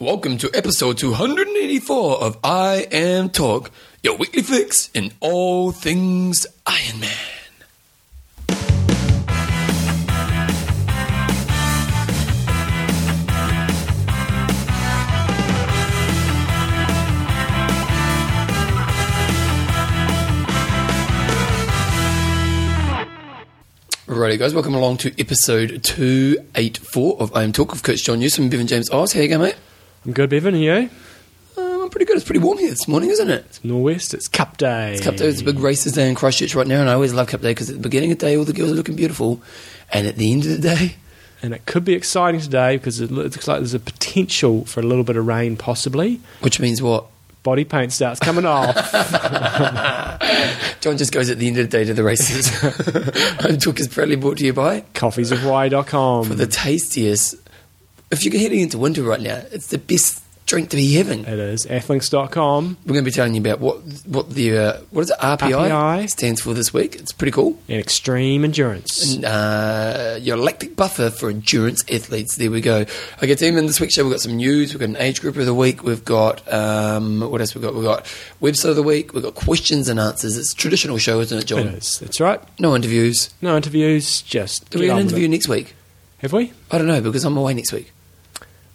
Welcome to episode 284 of I Am Talk, your weekly fix in all things Iron Man. Alrighty, guys, welcome along to episode 284 of I Am Talk with Coach John Newsom and Bevan James Oz. How you going, mate? I'm good, Bevan. Are you? Um, I'm pretty good. It's pretty warm here this morning, isn't it? It's Norwest. It's Cup Day. It's Cup Day. It's a big races day in Christchurch right now, and I always love Cup Day because at the beginning of the day, all the girls are looking beautiful, and at the end of the day, and it could be exciting today because it looks like there's a potential for a little bit of rain, possibly. which means what? Body paint starts coming off. John just goes at the end of the day to the races. I'm Talk is proudly brought to you by Coffeesofhawaii.com. for the tastiest. If you're heading into winter right now, it's the best drink to be having. It is. Athlinks.com We're going to be telling you about what what the uh, what is it RPI, RPI. stands for this week. It's pretty cool. and Extreme Endurance. And, uh, your lactic buffer for endurance athletes. There we go. Okay, team. In this week's show, we've got some news. We've got an age group of the week. We've got um, what else? We've got we've got website of the week. We've got questions and answers. It's a traditional show, isn't it, It John? is. That's right. No interviews. No interviews. Just Do we have an interview next week? Have we? I don't know because I'm away next week.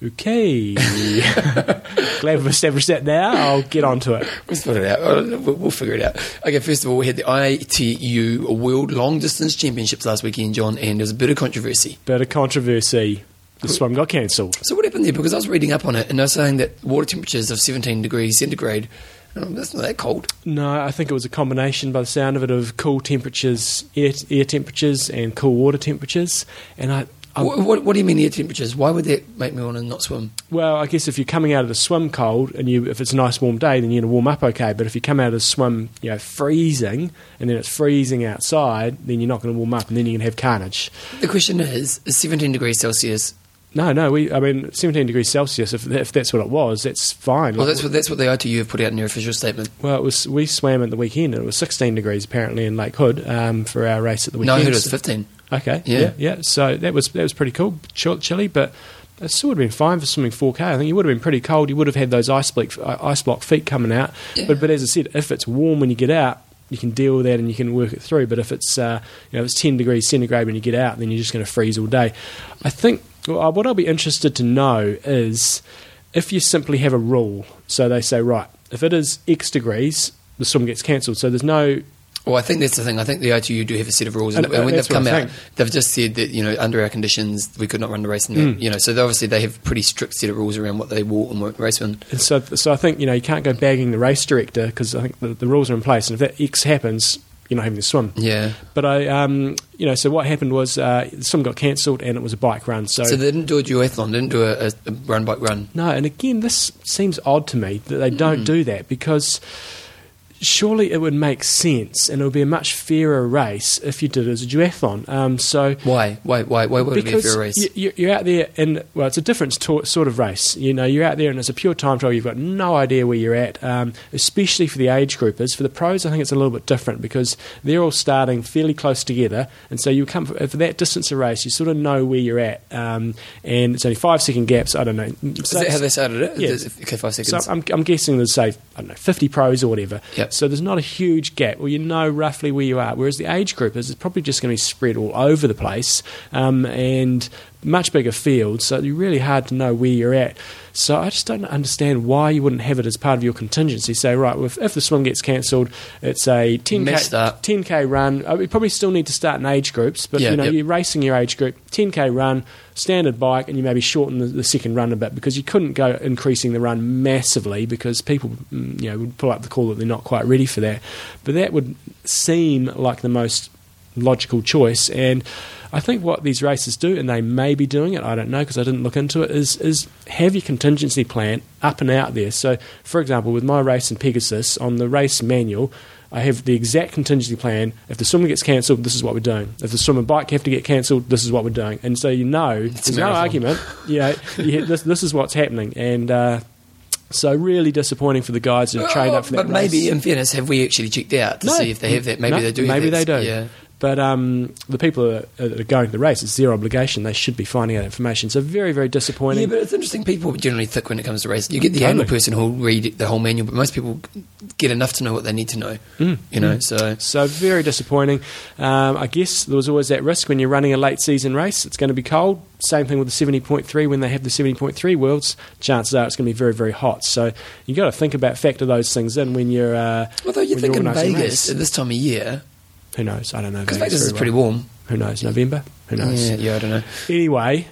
Okay. Glad we've established that now. I'll get onto it. We'll sort it out. Uh, We'll, we'll figure it out. Okay, first of all, we had the ITU World Long Distance Championships last weekend, John, and there was a bit of controversy. Bit of controversy. The swim got cancelled. So what happened there? Because I was reading up on it, and they're saying that water temperatures of 17 degrees centigrade, um, that's not that cold. No, I think it was a combination, by the sound of it, of cool temperatures, air, air temperatures, and cool water temperatures. And I What, what, what do you mean the air temperatures? Why would that make me want to not swim? well, I guess if you're coming out of the swim cold, and you, if it's a nice warm day, then you're going to warm up okay. But if you come out of the swim, you know, freezing, and then it's freezing outside, then you're not going to warm up, and then you're going to have carnage. The question is, is 17 degrees Celsius? No, no, we, I mean, 17 degrees Celsius. If, if that's what it was, that's fine. Well, that's what that's what the ITU have put out in their official statement. well, it was. We swam at the weekend, and it was 16 degrees apparently in Lake Hood um, for our race at the No, I weekend. heard it was 15. Okay. Yeah. Yeah. yeah. So that was that was pretty cool. Chill, chilly, but it still would have been fine for swimming 4K. I think you would have been pretty cold. You would have had those ice block ice block feet coming out. Yeah. But but as I said, if it's warm when you get out. You can deal with that and you can work it through. But if it's uh, you know it's ten degrees centigrade when you get out, then you're just going to freeze all day. I think well, what I'll be interested to know is if you simply have a rule. So they say right, if it is X degrees, the swim gets cancelled. So there's no Well, I think that's the thing. I think the ITU do have a set of rules, and, And, uh, when they've come out, they've just said that you know under our conditions we could not run the race. And that, Mm. You know, so obviously they have pretty strict set of rules around what they will and won't race in. And so, so I think you know you can't go bagging the race director because I think the, the rules are in place, and if that X happens, you're not having to swim. Yeah. But I, um, you know, so what happened was uh, the swim got cancelled, and it was a bike run. So, So they didn't do a duathlon, didn't do a, a, run bike run. no, and again, this seems odd to me that they don't Hmm. do that because surely it would make sense, and it would be a much fairer race if you did it as a duathlon. Um, so Why? Why? Why? Why would it be a because fair race? you- you're out there and well, it's a different to- sort of race. You know, you're out there and it's a pure time trial. You've got no idea where you're at, um, especially for the age groupers. For the pros, I think it's a little bit different because they're all starting fairly close together, and so you come for, for that distance of race, you sort of know where you're at, um, and it's only five second gaps. I don't know. Is that how they started it? Yeah. Okay, five So seconds. I'm, I'm guessing there's say I don't know 50 pros or whatever. Yep. So there's not a huge gap. Well, you know roughly where you are. Whereas the age group is probably just going to be spread all over the place um, and much bigger fields. So you're really hard to know where you're at. So I just don't understand why you wouldn't have it as part of your contingency. Say right, well, if, if the swim gets cancelled, it's a 10k 10k run. Uh, we probably still need to start in age groups, but Yeah, you know yep. you're racing your age group 10k run standard bike and you maybe shorten the, the second run a bit because you couldn't go increasing the run massively because people mm, you know would pull up the call that they're not quite ready for that but that would seem like the most logical choice and I think what these races do, and they may be doing it, I don't know because I didn't look into it, is, is have your contingency plan up and out there. So, for example, with my race in Pegasus, on the race manual, I have the exact contingency plan. If the swimmer gets cancelled, this is what we're doing. If the swim and bike have to get cancelled, this is what we're doing. And so you know, there's no argument. You know, you, this, this is what's happening. And uh, so really disappointing for the guys that have trained up for that but maybe, in fairness, have we actually checked out to No. see if they have that? Maybe No, they do. maybe they do. Yeah. But um, the people that are, going to the race, it's their obligation. They should be finding out information. So very, very disappointing. Yeah, but it's interesting. People generally think when it comes to racing. You get the Totally. annual person who'll read the whole manual, but most people get enough to know what they need to know. Mm, You know, so So very disappointing. Um, I guess there was always that risk when you're running a late season race. It's going to be cold. Same thing with the 70.3 when they have the 70.3 worlds. Chances are it's going to be very very hot. So you got to think about factor those things in when you're. Uh, although you think you're in Vegas at this time of year, Who knows? I don't know. because Vegas Vegas is pretty well. warm. Who knows? November. Who knows? Yeah, yeah, I don't know. Anyway,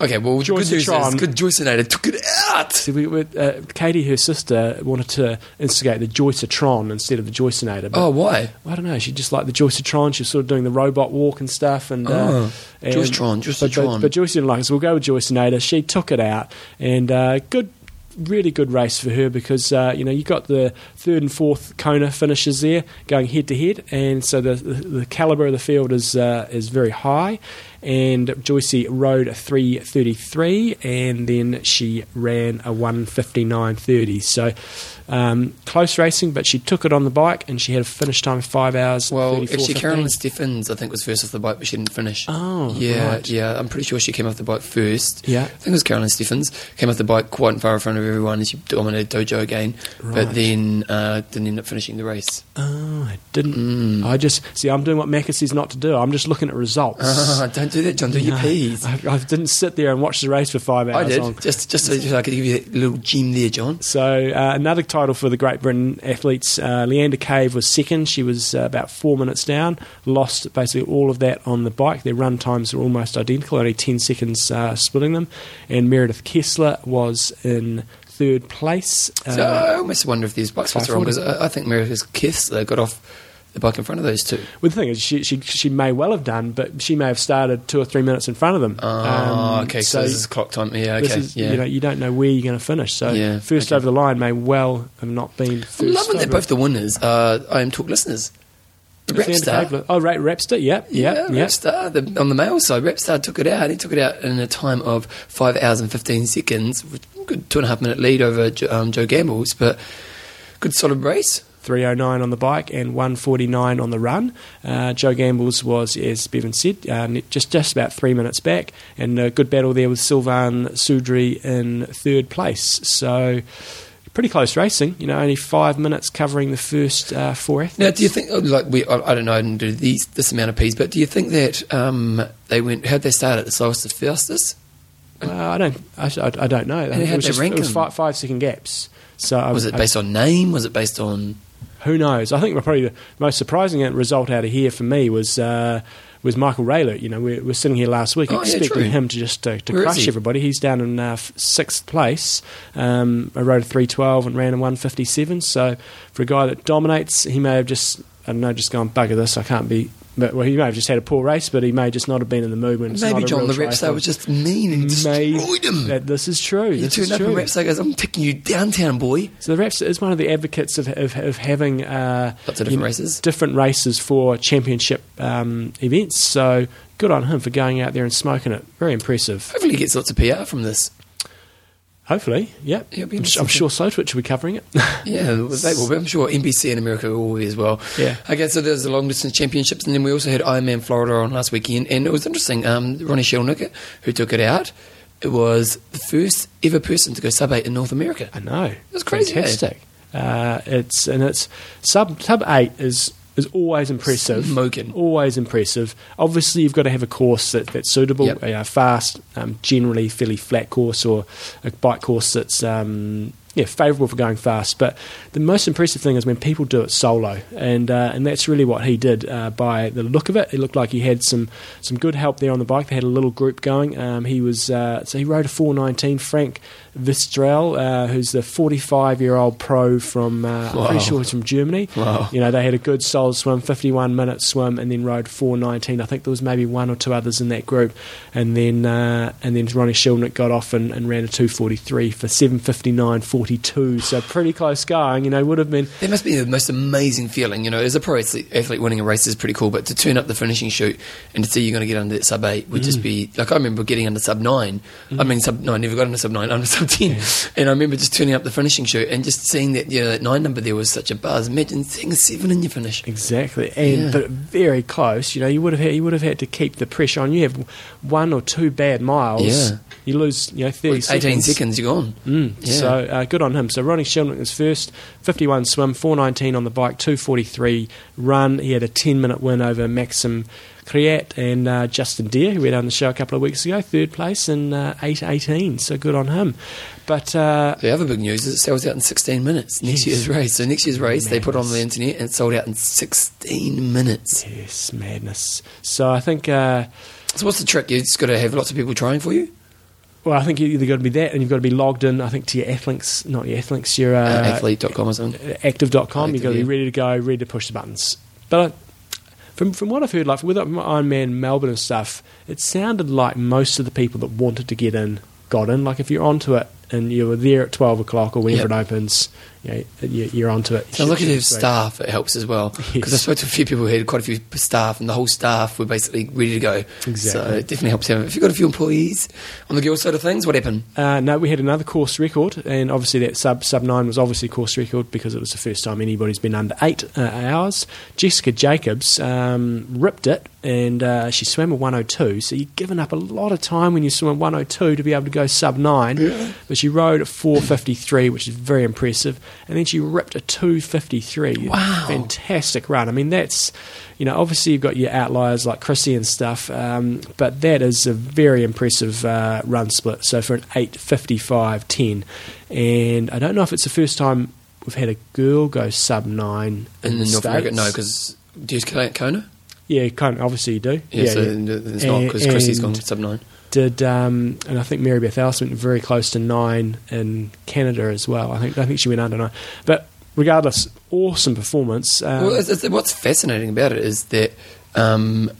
Okay, well, Joyce good news is good Joycenator took it out. see, we, we, uh, Katie, her sister, wanted to instigate the Joyceatron instead of the Joycenator. But Oh, why? I don't know. She just liked the Joyceatron. She was sort of doing the robot walk and stuff. And, uh, Oh, and Joycetron, But, Joycetron. but, but Joyce didn't like it, so we'll go with Joycenator. She took it out, and uh, good, really good race for her because uh, you know you got the third and fourth Kona finishes there going head to head, and so the, the the caliber of the field is uh, is very high. And Joycey rode a 333 and then she ran a 159.30. So um, close racing, but she took it on the bike and she had a finish time of 5 hours. Well, 34, actually, 15. Carolyn Steffens, I think, was first off the bike, but she didn't finish. Oh, yeah, right. yeah. I'm pretty sure she came off the bike first. Yeah. I think it was Carolyn Steffens. Came off the bike quite far in front of everyone, and she dominated Dojo again. Right. But then uh, didn't end up finishing the race. Oh, I didn't. Mm. I just see. I'm doing what Macca says not to do. I'm just looking at results. Ah, don't do that, John. Do your No, P's. I, I didn't sit there and watch the race for five hours I did long. just just so, so I could give you a little gem there, John. So uh, another title for the Great Britain athletes. Uh, Leanda Cave was second. She was uh, about four minutes down. Lost basically all of that on the bike. Their run times were almost identical, only ten seconds uh, splitting them. And Meredith Kessler was in third place. So Uh, I almost wonder if these bike spots are wrong because I, I think Meredith Kessler got off the bike in front of those two. well, the thing is, she, she she may well have done, but she may have started two or three minutes in front of them. Oh, Um, okay. So, this is clock time. Yeah, okay. is- yeah. you know you don't know where you're going to finish. So Yeah, first okay. over the line may well have not been. First I'm loving that both the winners are I am talk listeners. Repstar. Oh, right, Rapster. Yep, Yeah, yep, yep. Repstar. The, on the male side, Repstar took it out. He took it out in a time of 5 hours and 15 seconds. Good two and a half minute lead over um, Joe Gambles, but good solid race. 309 on the bike and 149 on the run. Uh, Joe Gambles was, as Bevan said, uh, just just about three minutes back, and a good battle there with Sylvain Sudrie in third place. So pretty close racing. You know, only five minutes covering the first uh, four athletes. Now, do you think, oh, like, we, I, I don't know, I didn't do these, this amount of P's, but do you think that um, they went, how'd they start at the slowest to fastest? Uh, I don't. I, I, I don't know. And it how'd was, they just, rank it was five, five second gaps. So I- Was it I- based on name? Was it based on. Who knows? I think probably the most surprising result out of here for me was uh, was Michael Raelert. You know, we we're sitting here last week Oh, expecting true. him to just to, to Where crush he? everybody. He's down in uh, sixth place. Um, I rode a three twelve and ran a one fifty seven. So for a guy that dominates, he may have just I don't know, just gone bugger this. I can't be. But well, he may have just had a poor race, but he may just not have been in the mood when it's Maybe John, the triathlon. was just mean and he May- destroyed him. That, this is true. He this turned up true. and Repstar goes, I'm taking you downtown, boy. So the Raps is one of the advocates of, of, of having uh, Lots of different you know, races. different races for championship um, events. So good on him for going out there and smoking it. Very impressive. Hopefully he gets lots of PR from this. Hopefully, yeah. I'm, I'm sure Slowtwitch will be covering it. Yeah, they will. be. I'm sure NBC in America will be as well. Yeah. Okay, so there's the long distance championships, and then we also had Ironman Florida on last weekend, and it was interesting. Um, Ronnie Schildknecht, who took it out, it was the first ever person to go sub eight in North America. I know. It's crazy, eh? Fantastic. Uh, it's and it's sub sub eight is is always impressive. Smoking. Always impressive. Obviously, you've got to have a course that, that's suitable, Yep. a fast, um, generally fairly flat course, or a bike course that's um, yeah favourable for going fast. But the most impressive thing is when people do it solo, and uh, and that's really what he did. Uh, by the look of it, it looked like he had some some good help there on the bike. They had a little group going. Um, he was uh, so he rode a 419. Frank Vytrisal, uh, who's the 45 year old pro from uh, I'm pretty sure it's from Germany. Wow. You know, they had a good solid swim, 51 minute swim, and then rode 419. I think there was maybe one or two others in that group, and then uh, and then Ronnie Schildknecht got off and, and ran a 243 for 759.42. 242. So pretty close going. You know, would have been. That must be the most amazing feeling. You know, as a pro athlete, athlete winning a race is pretty cool, but to turn up the finishing chute and to see you're going to get under that sub eight would just be like I remember getting under sub nine. I mean, sub no, I never got under sub nine, under sub ten, and I remember just turning up the finishing chute and just seeing that you know that nine number there was such a buzz. Imagine seeing a seven in your finish. Exactly, and Yeah. but very close. You know, you would have had, you would have had to keep the pressure on. You have one or two bad miles, Yeah. you lose you know thirty With 18 seconds, you're gone. Mm, Yeah. So uh, good on him. So Ronnie Sheldon was first, 51 swim, 419 on the bike, 243 run. He had a 10 minute win over Maxim Kriat and uh, Justin Daerr, who we had on the show a couple of weeks ago, third place in uh, 818. So good on him. But uh, The other big news is it sells out in 16 minutes next Yes. year's race. So next year's race, they put it on the internet and it sold out in 16 minutes. yes, madness. So I think. Uh, So what's the trick? You just got to have lots of people trying for you. Well, I think you either got to be that, and you've got to be logged in. I think to your athlinks, not your athlinks, your Uh, uh, athlete.com or something. active.com. You've got to be ready to go, ready to push the buttons. But I, from from what I've heard, like with my Ironman Melbourne and stuff, it sounded like most of the people that wanted to get in got in. Like if you're onto it and you were there at twelve o'clock or whenever Yep. it opens, you know, you- you're onto it. Sounds like at Should- staff, it helps as well. Because I spoke to a few people who had quite a few staff, and the whole staff were basically ready to go. Exactly. So it definitely helps. Have, if you've got a few employees on the girl side of things, what happened? Uh, no, we had another course record, and obviously that sub sub nine was obviously course record because it was the first time anybody's been under eight uh, hours. Jessica Jacobs um, ripped it, and uh, she swam a 102. So you're giving up a lot of time when you swim a 102 to be able to go sub nine. But she rode at 453, which is very impressive, and then she ripped a 253. Wow. fantastic run! I mean, that's you know, obviously you've got your outliers like Chrissy and stuff, um, but that is a very impressive uh, run split. So for an 8.55.10, and I don't know if it's the first time we've had a girl go sub nine in, In the North America? No, because do you count Kona? yeah, of, obviously you do. Yeah, so it's not because Chrissy's gone sub nine. Did um, and I think Mary Beth Ellis went very close to nine in Canada as well. I think I think she went under nine, but regardless, awesome performance. Um, well, it's, it's, what's fascinating about it is that um,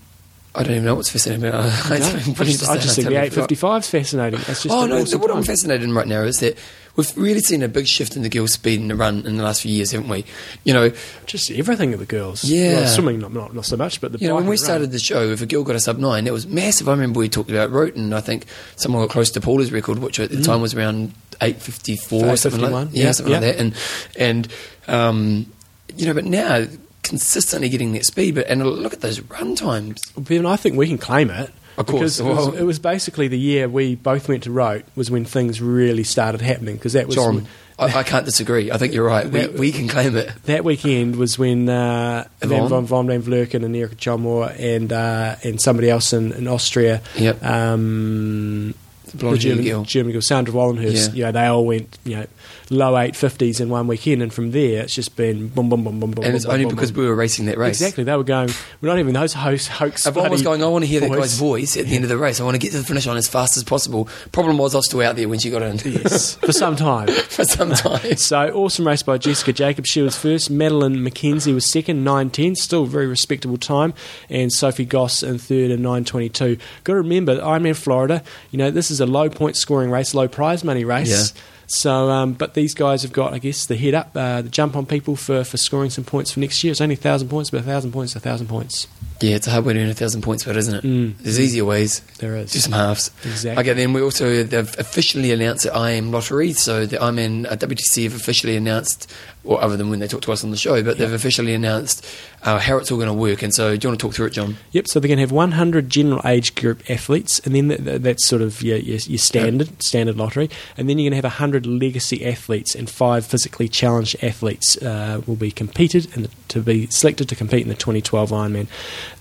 I don't even know what's fascinating about it. I, don't- I just, I just think the totally eight forgot. fifty five is fascinating. Just Oh no! awesome what I'm fascinated in right now is that we've really seen a big shift in the girls' speed in the run in the last few years, haven't we? You know, just everything of the girls. Yeah. well, swimming not, not not so much, but the you know, when we started the show, if a girl got a sub nine, it was massive. I remember we talked about Roth. I think someone got close to Paula's record, which at the time was around eight fifty four or something like 8:51, yeah, yeah, something like that. And and um, you know, but now consistently getting that speed. But and look at those run times. Bevan, I think we can claim it. Of course. because it was, it was basically the year we both went to Roth was when things really started happening because that was John, I, I can't disagree. I think you're right. We, That- we can claim it. that weekend was when uh, Van von, Van Vlerken and Erika Csomor and uh, and somebody else in, in Austria, Yep. um, The German. German girl Sandra Wallenhorst. Yeah. You know, they all went you know low eight fifties in one weekend, and from there it's just been boom, boom, boom, boom, boom. And it's boom, only boom, because boom. we were racing that race. Exactly, they were going. We're not even those host hoax. Everyone was going, I want to hear that guy's voice at the end of the race. I want to get to the finish line as fast as possible. Problem was, I was still out there when she got in. Yes, for some time. For some time. So awesome race by Jessica Jacobs. She was first. Madeline McKenzie was second, nine ten, still very respectable time. And Sophie Goss in third and nine twenty two. Got to remember, Ironman Florida. You know this is a low point scoring race, low prize money race. Yeah. So, um, but these guys have got, I guess, the head up, uh, the jump on people for, for scoring some points for next year. It's only a thousand points, but a thousand points, is a thousand points. Yeah, it's a hard way to earn a thousand points, but isn't it? Mm. There's easier ways. There is. Do some halves. Exactly. Okay, then we also they've officially announced the IM lottery. So the IM uh, WTC have officially announced, or other than when they talk to us on the show, but they've officially announced uh, how it's all going to work. And so, do you want to talk through it, John? Yep, so they're going to have 100 general age group athletes, and then th- th- that's sort of your, your, your standard standard lottery. And then you're going to have 100 legacy athletes, and five physically challenged athletes uh, will be competed and to be selected to compete in the 2012 Ironman.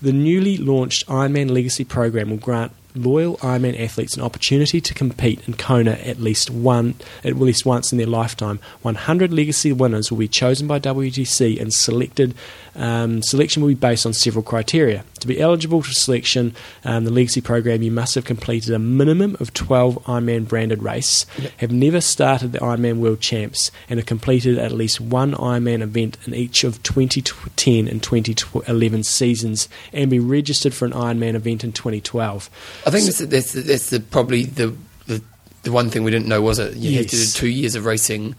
The newly launched Ironman Legacy program will grant loyal Ironman athletes an opportunity to compete in Kona at least one at least once in their lifetime. 100 legacy winners will be chosen by WTC and selected. Um, selection will be based on several criteria. To be eligible for selection, um, the legacy program, you must have completed a minimum of 12 Ironman branded race, have never started the Ironman World Champs, and have completed at least one Ironman event in each of 2010 and 2011 seasons, and be registered for an Ironman event in 2012. I think that's, that's, that's the probably the, the the one thing we didn't know was it you had to do two years of racing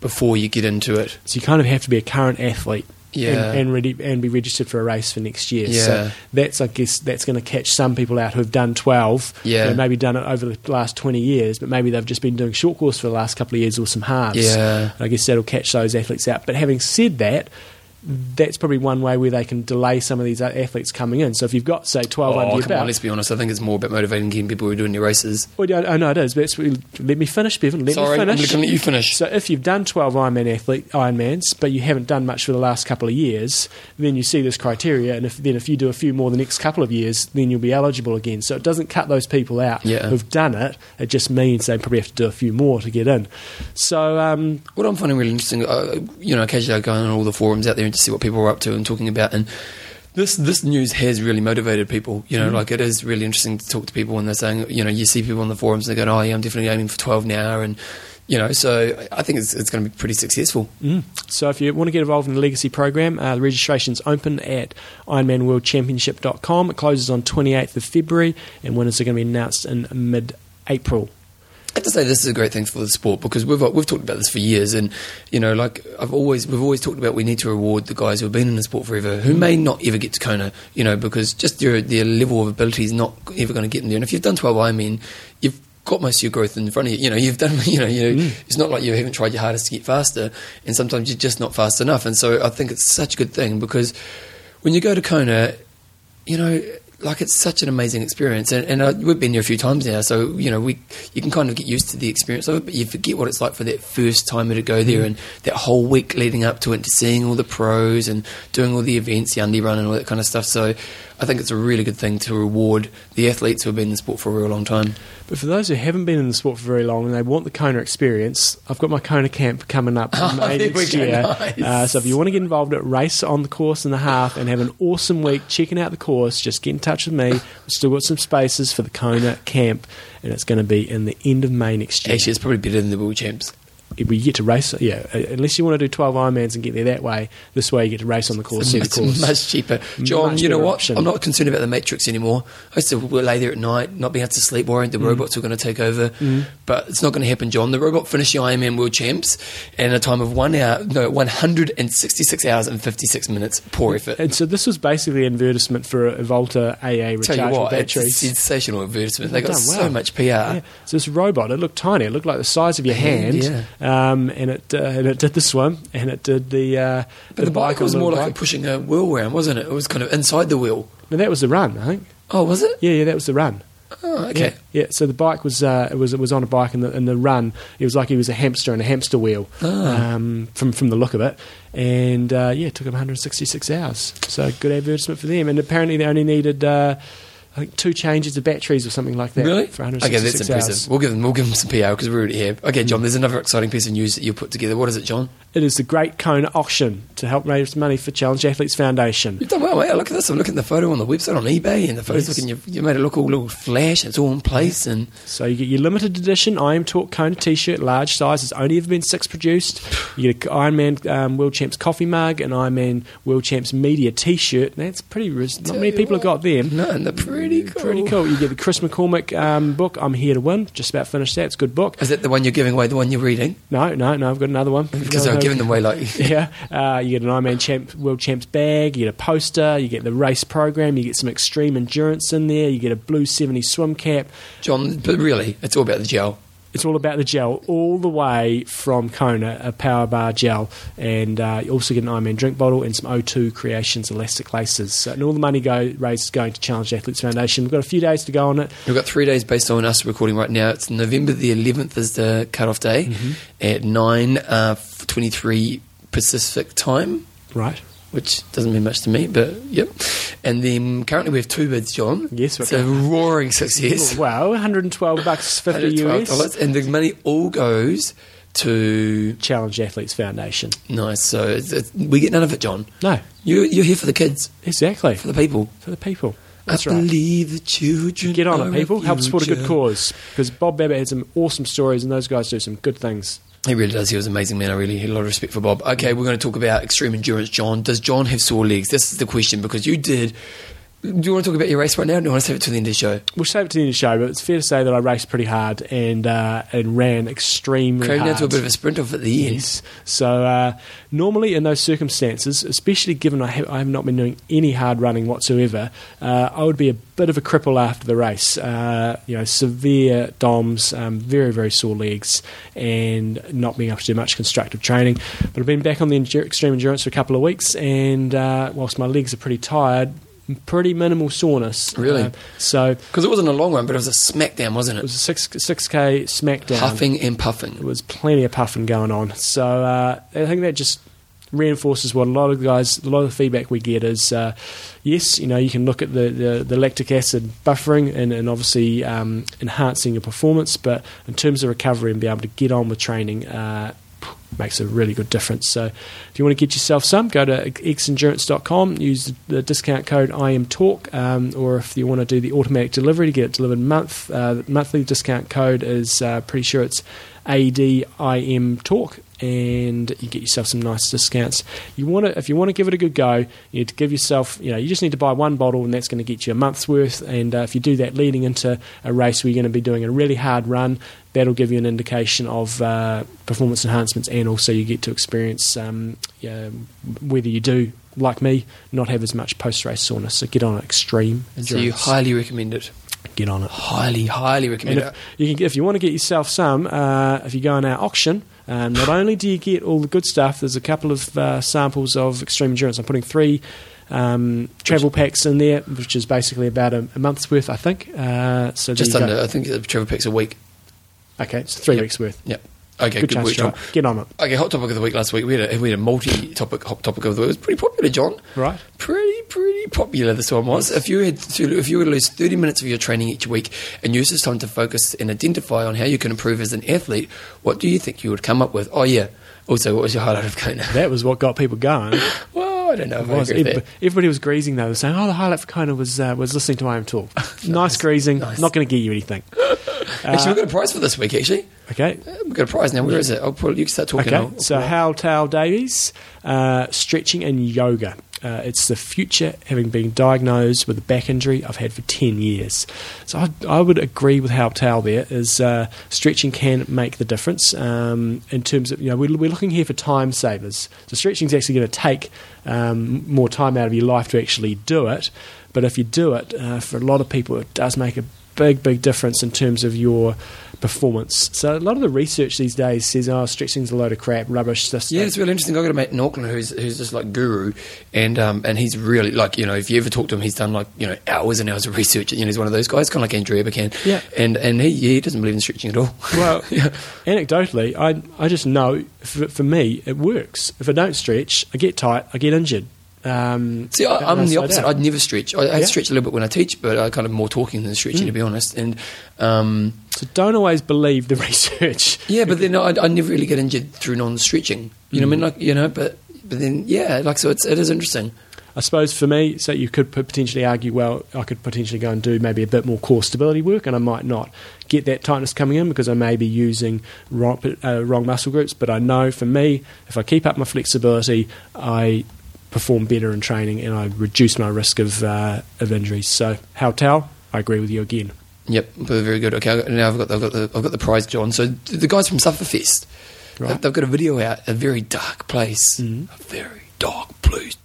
before you get into it. So you kind of have to be a current athlete. Yeah. And, and, ready, and be registered for a race for next year. Yeah. So that's, I guess, that's going to catch some people out who've done 12. Yeah. you know, maybe done it over the last 20 years, but maybe they've just been doing short course for the last couple of years or some halves. Yeah. I guess that'll catch those athletes out. But having said that, that's probably one way where they can delay some of these athletes coming in. So if you've got, say, 12 Oh, under your come belt. on, let's be honest. I think it's more about motivating getting people who are doing their races. Well, yeah, I know it is, but it's, let me finish, Bevan. Let Sorry, me I'm finish. going let you finish. So if you've done 12 Ironman athlete Ironmans, but you haven't done much for the last couple of years, then you see this criteria, and if, then if you do a few more the next couple of years, then you'll be eligible again. So it doesn't cut those people out Yeah. who've done it. It just means they probably have to do a few more to get in. So um, What I'm finding really interesting, uh, you know, occasionally I go on all the forums out there and to see what people were up to and talking about, and this this news has really motivated people. You know, like it is really interesting to talk to people when they're saying, you know, you see people on the forums and they're going, oh yeah, I'm definitely aiming for 12 now, and you know, so I think it's it's going to be pretty successful. Mm. So if you want to get involved in the Legacy program, uh, the registration's open at IronmanWorldChampionship.com. It closes on 28th of February, and winners are going to be announced in mid-April. I have to say this is a great thing for the sport because we've we've talked about this for years, and you know, like I've always we've always talked about we need to reward the guys who have been in the sport forever, who mm. may not ever get to Kona, you know, because just their their level of ability is not ever going to get them there. And if you've done twelve Ironman, you've got most of your growth in front of you. You know, you've done, you know, you know, it's not like you haven't tried your hardest to get faster, and sometimes you're just not fast enough. And so I think it's such a good thing because when you go to Kona, you know, like it's such an amazing experience, and, and uh, we've been there a few times now, so you know, we you can kind of get used to the experience of it, but you forget what it's like for that first timer to go there, and that whole week leading up to it, to seeing all the pros and doing all the events, the undie run, and all that kind of stuff. So, I think it's a really good thing to reward the athletes who have been in the sport for a real long time. But for those who haven't been in the sport for very long and they want the Kona experience, I've got my Kona camp coming up Oh, in May there next year. nice. Uh, so if you want to get involved at race on the course and the half and have an awesome week checking out the course, just get in touch with me. We've still got some spaces for the Kona camp, and it's going to be in the end of May next year. Actually, it's probably better than the World Champs. We get to race, yeah. uh, Unless you want to do twelve Ironmans and get there that way, this way you get to race on the course, the It's course. much cheaper. John, Much you know what? option. I'm not concerned about the Matrix anymore. I used to lay there at night, not being able to sleep, worrying Mm. the robots were going to take over. But it's not going to happen, John. The robot finished the Ironman World Champs in a time of one hour, no, 166 hours and 56 minutes. Poor effort. And so this was basically an advertisement for a Volta AA Tell you rechargeable it's a batteries. sensational advertisement. They got so wow. much PR. Yeah. So this robot, it looked tiny. It looked like the size of your hand, Hand, um, and it uh, and it did the swim, and it did the. Uh, But the bike on was more like pushing a wheel around, wasn't it? It was kind of inside the wheel. No, that was the run, I think. Oh, was it? Yeah, yeah, that was the run. Oh, okay. Yeah, yeah. So the bike was uh, it was it was on a bike, and the, and the run it was like he was a hamster in a hamster wheel, Ah. um, from from the look of it, and uh, yeah, it took him 166 hours. So good advertisement for them, and apparently they only needed. Uh, I think two changes of batteries or something like that. Really? For Okay, 166 that's hours. impressive. We'll give them, we'll give them some PR because we're already here. Okay, John, there's another exciting piece of news that you put together. What is it, John? It is the Great Kona Auction to help raise money for Challenge Athletes Foundation. You've done well, mate. Look at this. I'm looking at the photo on the website on eBay, and the photos Yes. looking. You've, you made it look all little flash. It's all in place, and So you get your limited edition I Am Talk Kona T-shirt, large size. It's only ever been six produced. You get an Ironman um, World Champs coffee mug, and an Ironman World Champs media T-shirt. That's pretty. Not many people have got them. no, and they're pretty cool. Pretty cool. You get the Chris McCormick um, book, I'm Here to Win. Just about finished that. It's a good book. Is it the one you're giving away? The one you're reading? No, no, no. I've got another one. Because I'm giving them away like. Yeah, uh, you get an Ironman champ, World Champs bag, you get a poster, you get the race program, you get some extreme endurance in there, you get a blue 70 swim cap. John, but really, it's all about the gel. It's all about the gel, all the way from Kona, a power bar gel, and uh, you also get an Ironman drink bottle and some O2 Creations elastic laces. So, and all the money go raised is going to Challenge Athletes Foundation. We've got a few days to go on it. We've got three days based on us recording right now. It's November the 11th is the cut-off day Mm-hmm. at 9 uh, 23 Pacific time, Right. Which doesn't mean much to me, but yep. And then currently we have two bids, John. Yes, It's a roaring success. Wow, 112 bucks 50 US. $112, and the money all goes to Challenge Athletes Foundation. nice. So it's, it's, we get none of it, John. No, You, you're here for the kids, exactly. for the people. For the people. That's I right. believe the children. Get on it, people. Help support a good cause. Because Bob Babbitt had some awesome stories, and those guys do some good things. He really does. He was an amazing man. I really had a lot of respect for Bob. Okay, we're going to talk about extreme endurance. John, does John have sore legs? This is the question because you did Do you want to talk about your race right now? Or do you want to save it to the end of the show? We'll save it to the end of the show, but it's fair to say that I raced pretty hard and uh, and ran extremely Crammed hard. down to a bit of a sprint off at the end. Yes. So uh, normally in those circumstances, especially given I have, I have not been doing any hard running whatsoever, uh, I would be a bit of a cripple after the race. Uh, you know, severe DOMs, um, very very sore legs, and not being able to do much constructive training. But I've been back on the endur- extreme endurance for a couple of weeks, and uh, whilst my legs are pretty tired. Pretty minimal soreness. Really? Uh, so Because it wasn't a long one, but it was a smackdown, wasn't it it? was a six six k smackdown. Puffing and puffing. There was plenty of puffing going on. So uh, I think that just reinforces what a lot of guys, a lot of the feedback we get is, uh, yes, you know, you can look at the, the, the lactic acid buffering and, and obviously um, enhancing your performance, but in terms of recovery and be able to get on with training, uh, makes a really good difference. So if you want to get yourself some, go to xendurance.com, use the discount code IMTalk, um, or if you want to do the automatic delivery to get it delivered month, uh, monthly discount code is uh, pretty sure it's ADIM Talk, and you get yourself some nice discounts. You want to, if you want to give it a good go, you need to give yourself, you know, you just need to buy one bottle, and that's going to get you a month's worth. And uh, if you do that leading into a race where you're going to be doing a really hard run, that'll give you an indication of uh, performance enhancements, and also you get to experience um, yeah, whether you do. Like me, not have as much post-race soreness. So get on it, extreme. So you highly recommend it. Get on it. Highly, highly recommend And it. if you can, if you want to get yourself some, uh, if you go on our auction, um, not only do you get all the good stuff, there's a couple of uh, samples of extreme endurance. I'm putting three um, travel packs in there, which is basically about a, a month's worth, I think. Uh, so Just under. I think the travel pack's a week. Okay, it's three Yep. weeks worth. Yep. Okay, good good, work, John. Get on it. Okay, hot topic of the week last week. We had a, we had a multi-topic hot topic of the week. It was pretty popular, John. Right. Pretty, pretty popular. This one was. If you had to, if you were to lose thirty minutes of your training each week and use this time to focus and identify on how you can improve as an athlete, what do you think you would come up with? Oh yeah. Also, what was your highlight of Kona? That was what got people going. well, I don't know. Was. Everybody, was greasing though. They were saying, "Oh, the highlight for Kona was uh, was listening to I Am Talk." nice, greasing. nice. Not going to get you anything. Actually, we've got a prize for this week. Actually, Okay. we've got a prize now. Where is it? I'll put, you can start talking. Okay, I'll- so Hal Tao Davies, uh, stretching and yoga. Uh, it's the future, having been diagnosed with a back injury I've had for 10 years. So I, I would agree with Hal Tao there, is uh, stretching can make the difference um, in terms of, you know, we're, we're looking here for time savers. So stretching is actually going to take um, more time out of your life to actually do it. But if you do it, uh, for a lot of people, it does make a big, big difference in terms of your performance. So a lot of the research these days says, oh, stretching's a load of crap, rubbish. This, Yeah, it's really interesting. I got a mate in Auckland who's who's just like guru, and um, and he's really like you know if you ever talk to him, he's done like you know hours and hours of research. You know, he's one of those guys, kind of like Andrew Abercan. Yeah. and and he he doesn't believe in stretching at all. Well, yeah. anecdotally, I I just know for, for me it works. If I don't stretch, I get tight, I get injured. Um, See, I, I'm the opposite. down. I'd never stretch. I, I Yeah. Mm. stretch a little bit when I teach, but I kind of more talking than stretching, to be honest. And um, So don't always believe the research. yeah, but then I, I never really get injured through non-stretching. You know what I mean? Mm. Like you know, but but then yeah, like so it's it is interesting. I suppose for me, so you could potentially argue, well, I could potentially go and do maybe a bit more core stability work, and I might not get that tightness coming in because I may be using wrong, uh, wrong muscle groups. But I know for me, if I keep up my flexibility, I perform better in training and I reduce my risk of uh, of injuries. So, how Tao, I agree with you again. Yep, very good. Okay, now I've got, I've got the I've got the prize, John. So the guys from Sufferfest, Right. they've, got a video out, a very dark place, Mhm. a very dark place,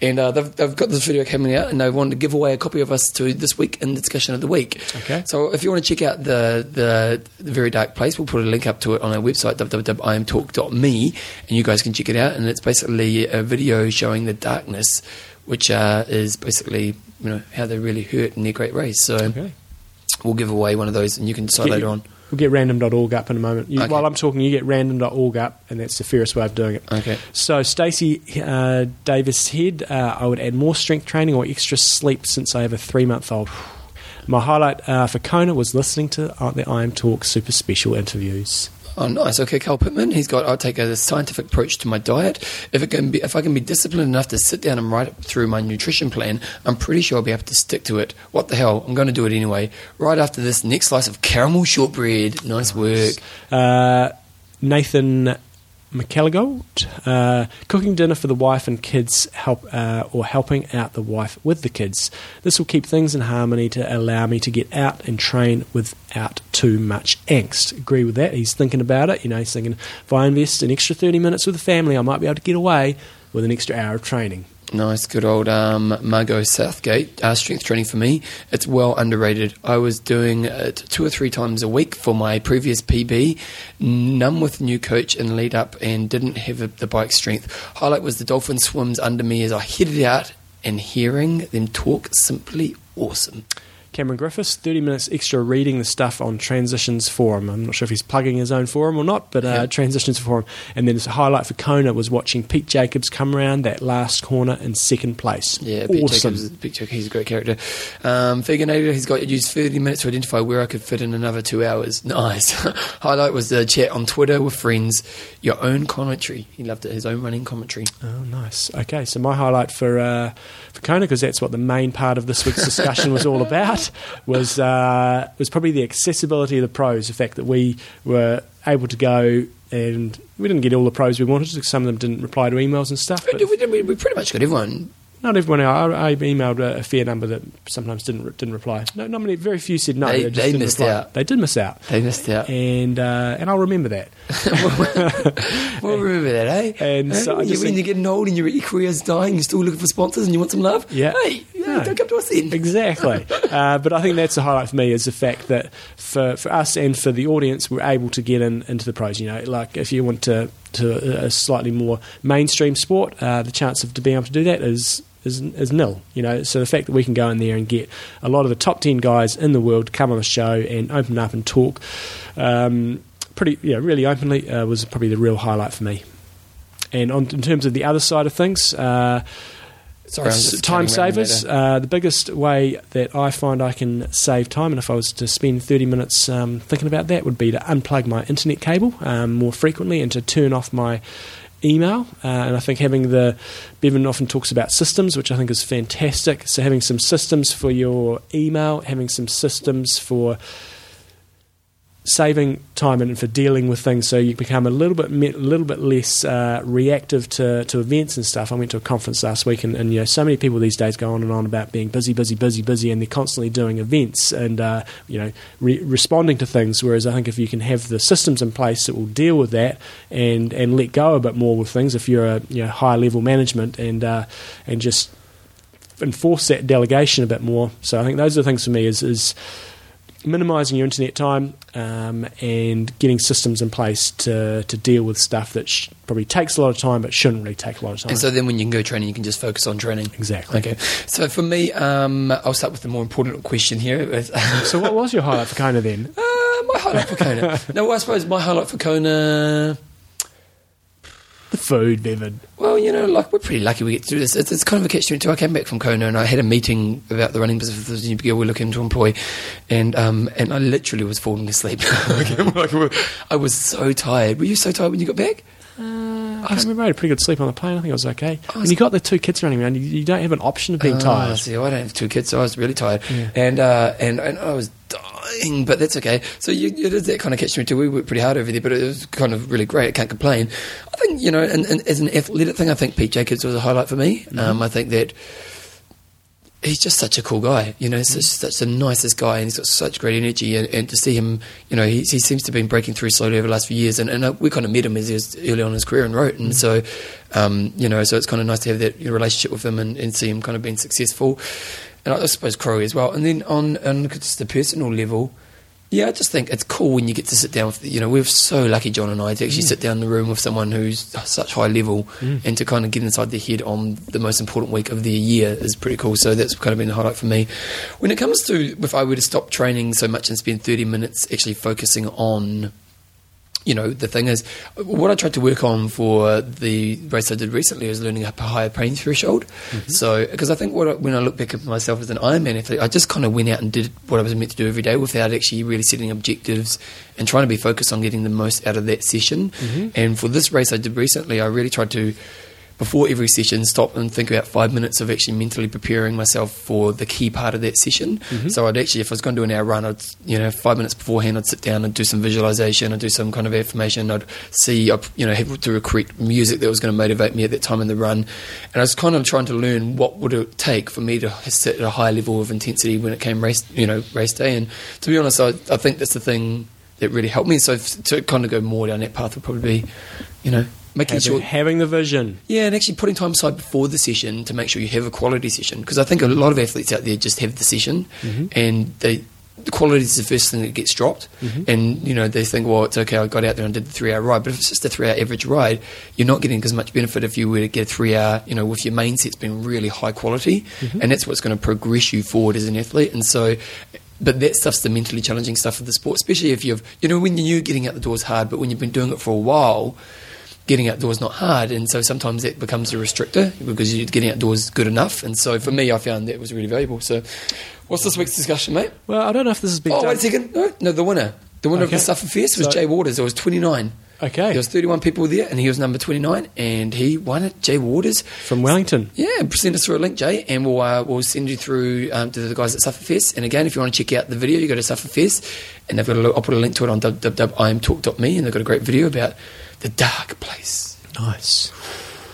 and uh, they've they've got this video coming out, and they wanted to give away a copy of us to this week in the discussion of the week. Okay. So if you want to check out the the, the very dark place, we'll put a link up to it on our website www.imtalk.me, and you guys can check it out. And it's basically a video showing the darkness, which uh, is basically you know how they really hurt in their great race. So. Okay. We'll give away one of those, and you can decide Get- later on. We'll get random.org up in a moment. You, Okay. While I'm talking, you get random.org up, and that's the fairest way of doing it. Okay. So, Stacey uh, Davis Head, uh, I would add more strength training or extra sleep since I have a three month old. My highlight uh, for Kona was listening to uh, the I Am Talk super special interviews. Nice. Okay, Carl Pittman. He's got. I take a scientific approach to my diet. If it can be, if I can be disciplined enough to sit down and write through my nutrition plan, I'm pretty sure I'll be able to stick to it. What the hell? I'm going to do it anyway. Right after this next slice of caramel shortbread. Nice work. Uh, Nathan McCalligold. Uh, cooking dinner for the wife and kids, help uh, or helping out the wife with the kids. This will keep things in harmony to allow me to get out and train without too much angst. Agree with that. He's thinking about it. You know, he's thinking if I invest an extra 30 minutes with the family, I might be able to get away with an extra hour of training. Nice, good old um, Margot Southgate. Uh, strength training for me, it's well underrated. I was doing it two or three times a week for my previous PB, none with new coach in lead up, and didn't have the bike strength. Highlight was the dolphin swims under me as I headed out, and hearing them talk simply awesome. Cameron Griffiths, 30 minutes extra reading the stuff on Transitions Forum. I'm not sure if he's plugging his own forum or not, but uh, Yeah. Transitions Forum. And then a highlight for Kona was watching Pete Jacobs come around that last corner in second place. Yeah, Pete awesome. Jacobs, Pete Jacobs, he's a great character. Um, Figanator, he's got used 30 minutes to identify where I could fit in another two hours. Nice. Highlight was the chat on Twitter with friends, your own commentary. He loved it, his own running commentary. Oh, nice. Okay, so my highlight for uh, for Kona, because that's what the main part of this week's discussion was all about, was uh, was probably the accessibility of the pros. The fact that we were able to go and we didn't get all the pros we wanted. because Some of them didn't reply to emails and stuff. We, But did- we, did- we pretty much got everyone. Not everyone. I, I emailed a, a fair number that sometimes didn't didn't reply. No, not many. Very few said no. They- they didn't missed reply. out. They did miss out, They missed out. and uh, and I'll remember that. we'll remember that, eh? And Eh? so I when, just you, you're getting old and your, your career's dying, you're still looking for sponsors and you want some love? Yeah. Hey, No. don't come to us then. Exactly. uh, but I think that's the highlight for me is the fact that for, for us and for the audience, we're able to get in, into the pros. You know, like if you want to to a slightly more mainstream sport, uh, the chance of to being able to do that is. Is, is nil, you know. So the fact that we can go in there and get a lot of the top ten guys in the world to come on the show and open up and talk, um, pretty, yeah, really openly, uh, was probably the real highlight for me. And on, in terms of the other side of things, uh, Sorry, I'm S- just time savers. Uh, the biggest way that I find I can save time, and if I was to spend 30 minutes um, thinking about that, would be to unplug my internet cable um, more frequently and to turn off my email. Uh, and I think having the Bevan often talks about systems, which I think is fantastic. So having some systems for your email, having some systems for saving time and for dealing with things so you become a little bit a little bit less uh, reactive to, to events and stuff. I went to a conference last week and, and you know so many people these days go on and on about being busy, busy, busy, busy, and they're constantly doing events and uh, you know re- responding to things. Whereas I think if you can have the systems in place that will deal with that and and let go a bit more with things, if you're a you know high level management and uh, and just enforce that delegation a bit more. So I think those are the things for me is, is minimizing your internet time um, and getting systems in place to, to deal with stuff that sh- probably takes a lot of time but shouldn't really take a lot of time. And so then when you can go training, you can just focus on training. exactly. Okay. So for me, um, I'll start with the more important question here. So what was your highlight for Kona then? Uh, my highlight for Kona. no, I suppose my highlight for Kona. The food, Bevan. Well, you know, like we're pretty lucky we get to do this. It's, it's kind of a catch twenty two. I came back from Kona and I had a meeting about the running business for this new girl we're looking to employ, and um, and I literally was falling asleep. Like, I was so tired. Were you so tired when you got back? I remember I had a pretty good sleep on the plane. I think I was okay. I and you got the two kids running around. You, you don't have an option of being Ah, tired. See, I don't have two kids, so I was really tired, Yeah. and uh, and and I was dying, but that's okay. So you, you did that kind of catch twenty two. We worked pretty hard over there, but it was kind of really great. I can't complain. I think you know, and, and as an athletic thing, I think Pete Jacobs was a highlight for me. Mm-hmm. Um, I think that. He's just such a cool guy, you know. Mm-hmm. Such, such the nicest guy, and he's got such great energy. And, and to see him, you know, he, he seems to have been breaking through slowly over the last few years. And, and uh, we kind of met him as he was early on in his career and wrote. Mm-hmm. And so, um, you know, so it's kind of nice to have that you know, relationship with him and, and see him kind of being successful. And I suppose Crow as well. And then on, on just the personal level, yeah, I just think it's cool when you get to sit down with, you know, we're so lucky, John and I, to actually mm. sit down in the room with someone who's such high level mm. and to kind of get inside their head on the most important week of their year is pretty cool. So that's kind of been the highlight for me. When it comes to if I were to stop training so much and spend 30 minutes actually focusing on you know, the thing is, what I tried to work on for the race I did recently was learning up a higher pain threshold. Mm-hmm. So, because I think what I, when I look back at myself as an Ironman athlete, I just kind of went out and did what I was meant to do every day without actually really setting objectives and trying to be focused on getting the most out of that session. Mm-hmm. And for this race I did recently, I really tried to before every session, stop and think about five minutes of actually mentally preparing myself for the key part of that session. Mm-hmm. So I'd actually, if I was going to do an hour run, I'd you know five minutes beforehand, I'd sit down and do some visualization, I'd do some kind of affirmation, I'd see, I'd, you know, have to recruit music that was going to motivate me at that time in the run, and I was kind of trying to learn what would it take for me to sit at a high level of intensity when it came race, you know, race day. And to be honest, I, I think that's the thing that really helped me. So to kind of go more down that path would probably be, you know, making Having, sure having the vision. yeah, and actually putting time aside before the session to make sure you have a quality session. Because I think a lot of athletes out there just have the session, mm-hmm. and they the quality is the first thing that gets dropped. Mm-hmm. And you know they think, well, it's okay. I got out there and did the three hour ride, but if it's just a three hour average ride, you're not getting as much benefit if you were to get a three hour, you know, with your main sets being really high quality, mm-hmm. and that's what's going to progress you forward as an athlete. And so. But that stuff's the mentally challenging stuff of the sport, especially if you've, you know, when you knew getting out the door is hard, but when you've been doing it for a while, getting outdoors not hard, and so sometimes that becomes a restrictor because you're getting outdoors good enough. And so for me, I found that was really valuable. So, what's this week's discussion, mate? Well, I don't know if this has been Oh, done. wait a second. No, no, the winner, the winner of the Sufferfest was So- Jay Waters. There was 29. Okay. There was 31 people there, and he was number 29, and he won it. Jay Waters. From Wellington. Yeah, and send us through a link, Jay, and we'll uh, we'll send you through um, to the guys at Sufferfest. And again, if you want to check out the video, you go to Sufferfest, and they've got a, I'll put a link to it on www.imtalk.me, and they've got a great video about the dark place. Nice.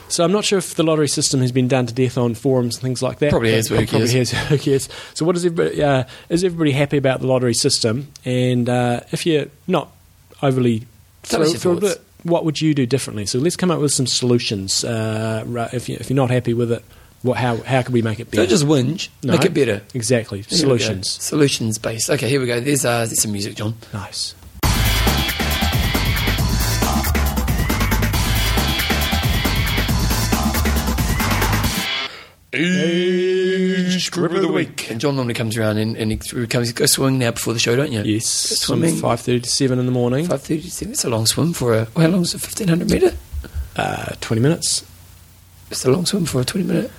So I'm not sure if the lottery system has been done to death on forums and things like that. Probably has, who Probably cares? Who cares? So what is everybody? Uh, is everybody happy about the lottery system? And uh, if you're not overly your thrilled with it, what would you do differently? So let's come up with some solutions. Uh, if, you, if you're not happy with it, what, how how can we make it better? Don't just whinge, No. make it better. exactly Here solutions. Solutions based. Okay, here we go. There's, uh, there's some music, John. Nice. Age group of the week. And John normally comes around and, and he comes, you go swimming now before the show, don't you? Yes. Swimming. Five thirty to seven in the morning. Five thirty seven. It's a long swim for a. How long is it? Fifteen hundred meter. Uh, Twenty minutes. It's a long swim for a twenty minute.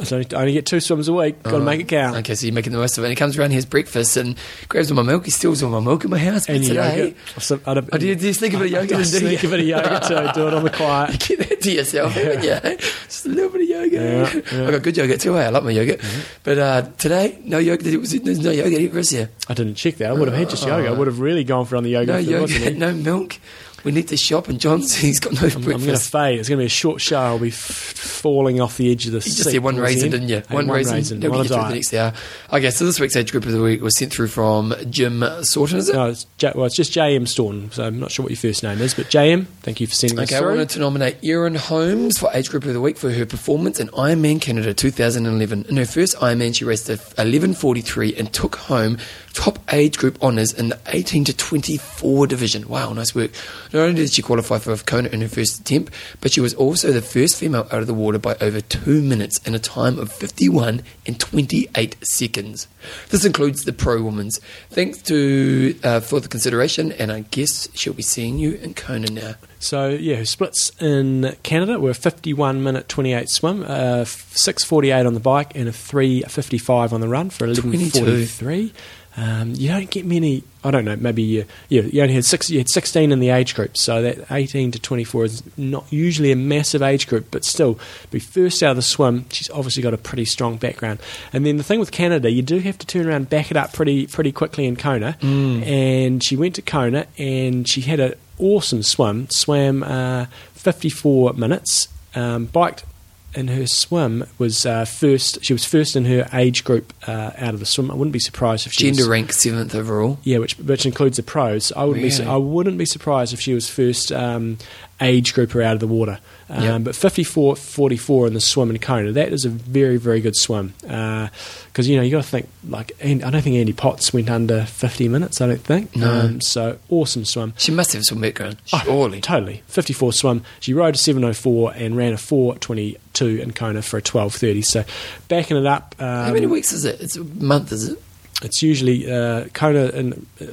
I only, I only get two swims a week. Got to Oh, make it count. Okay, so you're making the most of it. And he comes around, he has breakfast and grabs all my milk. He steals all my milk in my house. And today, yogurt. I Oh, do you- do you sneak a bit of yogurt I do sneak you? a bit of yogurt too. Do it on the you quiet. get that to yourself, haven't you? Just a little bit of yogurt. Yeah, yeah. Mm-hmm. I got good yogurt too. eh? I like my yogurt. But uh, today, no yogurt. There's no yogurt ever, is there? I didn't check that. I would have had just yogurt. I would have really gone for on the yogurt. No if there wasn't yogurt, no milk. We need to shop, and John's he's got no I'm, I'm going to fade. It's going to be a short show. I'll be f- falling off the edge of the You just said one raisin, didn't you? Hey, One, raisin. They'll One get you through the next hour. Okay, so this week's age group of the week was sent through from Jim Sorton, is it? No, it's J- well, it's just JM Staunton. So I'm not sure what your first name is, but JM, thank you for sending Okay, us I wanted to nominate Erin Holmes for Age Group of the Week for her performance in Ironman Canada 2011. In her first Ironman, she raced 11:43 and took home top age group honours in the 18 to 24 division. Wow, nice work. Not only did she qualify for Kona in her first attempt, but she was also the first female out of the water by over two minutes in a time of 51 and 28 seconds. This includes the pro women's. Thanks to uh, for the consideration, and I guess she'll be seeing you in Kona now. So yeah, her splits in Canada were 51 minute 28 swim, uh, 6:48 on the bike, and a 3:55 on the run for 11:43. Um, you don't get many. I don't know. Maybe you, you, you only had six. You had 16 in the age group, so that 18 to 24 is not usually a massive age group, but still, be first out of the swim, she's obviously got a pretty strong background. And then the thing with Canada, you do have to turn around, and back it up pretty pretty quickly in Kona. And she went to Kona, and she had an awesome swim. Swam uh, 54 minutes, um, biked in her swim was uh, first. She was first in her age group uh, out of the swim. I wouldn't be surprised if she Gender was, rank seventh overall. yeah, which which includes the pros. I wouldn't be? I wouldn't be surprised if she was first um, age group are out of the water. Um, Yep. But 54 44 in the swim in Kona, that is a very very good swim. Because you know you got to think like and I don't think Andy Potts went under 50 minutes. I don't think. No. Um, so awesome swim. She must have some background, Oh, surely. Totally. 54 swim. She rode a 704 and ran a 422 in Kona for a 1230. So backing it up. Um, How many weeks is it? It's a month, is it? It's usually uh, Kona in uh,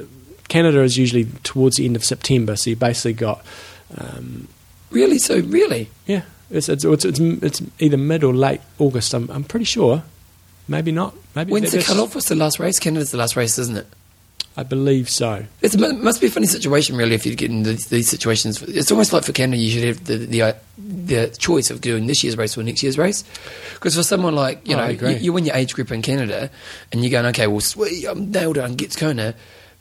Canada is usually towards the end of September. So you basically got um, Really? So really? yeah. It's it's, it's it's it's either mid or late August. I'm I'm pretty sure. Maybe not. Maybe When's the that's- cut off? What's the last race? Canada's the last race, isn't it? I believe so. It's, it must be a funny situation, really, if you get in these, these situations. It's almost like for Canada, you should have the, the uh, the choice of doing this year's race or next year's race. Because for someone like you Oh, know, you, you win your age group in Canada, and you're going, okay, well, sweet, I'm nailed it, I can get Kona.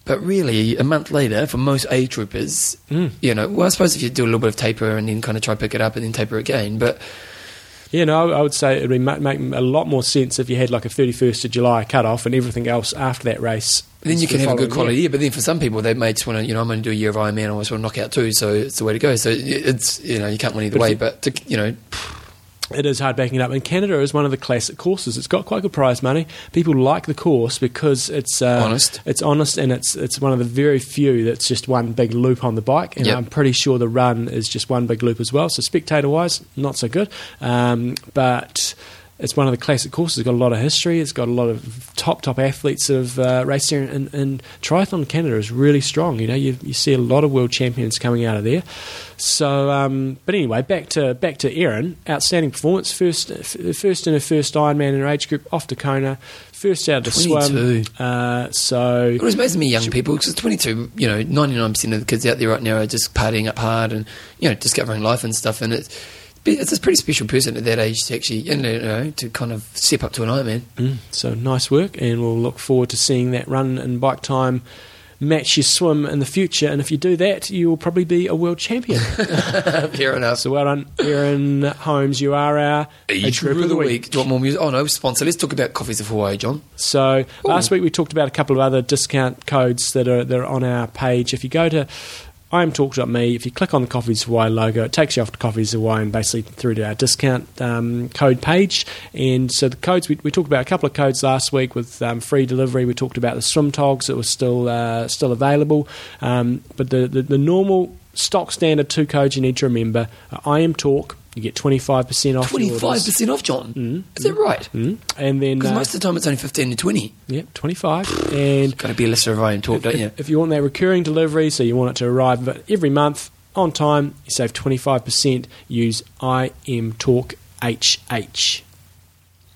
But really, a month later, for most A groupers, Mm. you know, well, I suppose if you do a little bit of taper and then kind of try to pick it up and then taper again, but Yeah, no, I would say it would ma- make a lot more sense if you had like a 31st of July cut off and everything else after that race. then you can the have a good quality year. year. But then for some people, they may just want to, you know, I'm going to do a year of Ironman, I just want to knock out two, so it's the way to go. So it's, you know, you can't win either But way, but, to, you know, It is hard backing it up. And Canada is one of the classic courses. It's got quite good prize money. People like the course because it's uh, Honest. It's honest, and it's it's one of the very few that's just one big loop on the bike. And Yep. I'm pretty sure the run is just one big loop as well. So spectator wise, not so good. Um, but it's one of the classic courses. It's got a lot of history. It's got a lot of top top athletes that have uh, raced there. And, and triathlon Canada is really strong. You know, you, you see a lot of world champions coming out of there. So, um, but anyway, back to back to Erin. Outstanding performance. First, f- first in her first Ironman in her age group, off to Kona. First out to swim. 22. Uh, so It was amazing me, young people, because 22, you know, 99% of the kids out there right now are just partying up hard and, you know, discovering life and stuff. And it's, it's a pretty special person at that age to actually, you know, to kind of step up to an Ironman. Mm, so nice work, and we'll look forward to seeing that run and bike time match your swim in the future. And if you do that, you will probably be a world champion. Fair enough. so well done, Erin Holmes. You are our Age group of the week. Do you want more music? Oh, no, sponsor. Let's talk about Coffees of Hawaii, John. So last week we talked about a couple of other discount codes that are that are on our page. If you go to imtalk.me, if you click on the Coffees Hawaii logo, it takes you off to Coffees Hawaii and basically through to our discount um, code page. And so the codes we, we talked about a couple of codes last week with um, free delivery. We talked about the swim togs that were still uh, still available, um, but the, the the normal stock standard two codes you need to remember: are I am talk. You get twenty five percent off. 25% off, John. Is that right? Mm. And then Because uh, most of the time it's only 15 to 20. yeah, twenty five. And Got to be a listener of IM Talk, don't you? if, if you want that recurring delivery, so you want it to arrive but every month on time, you save 25%. Use IM Talk HH.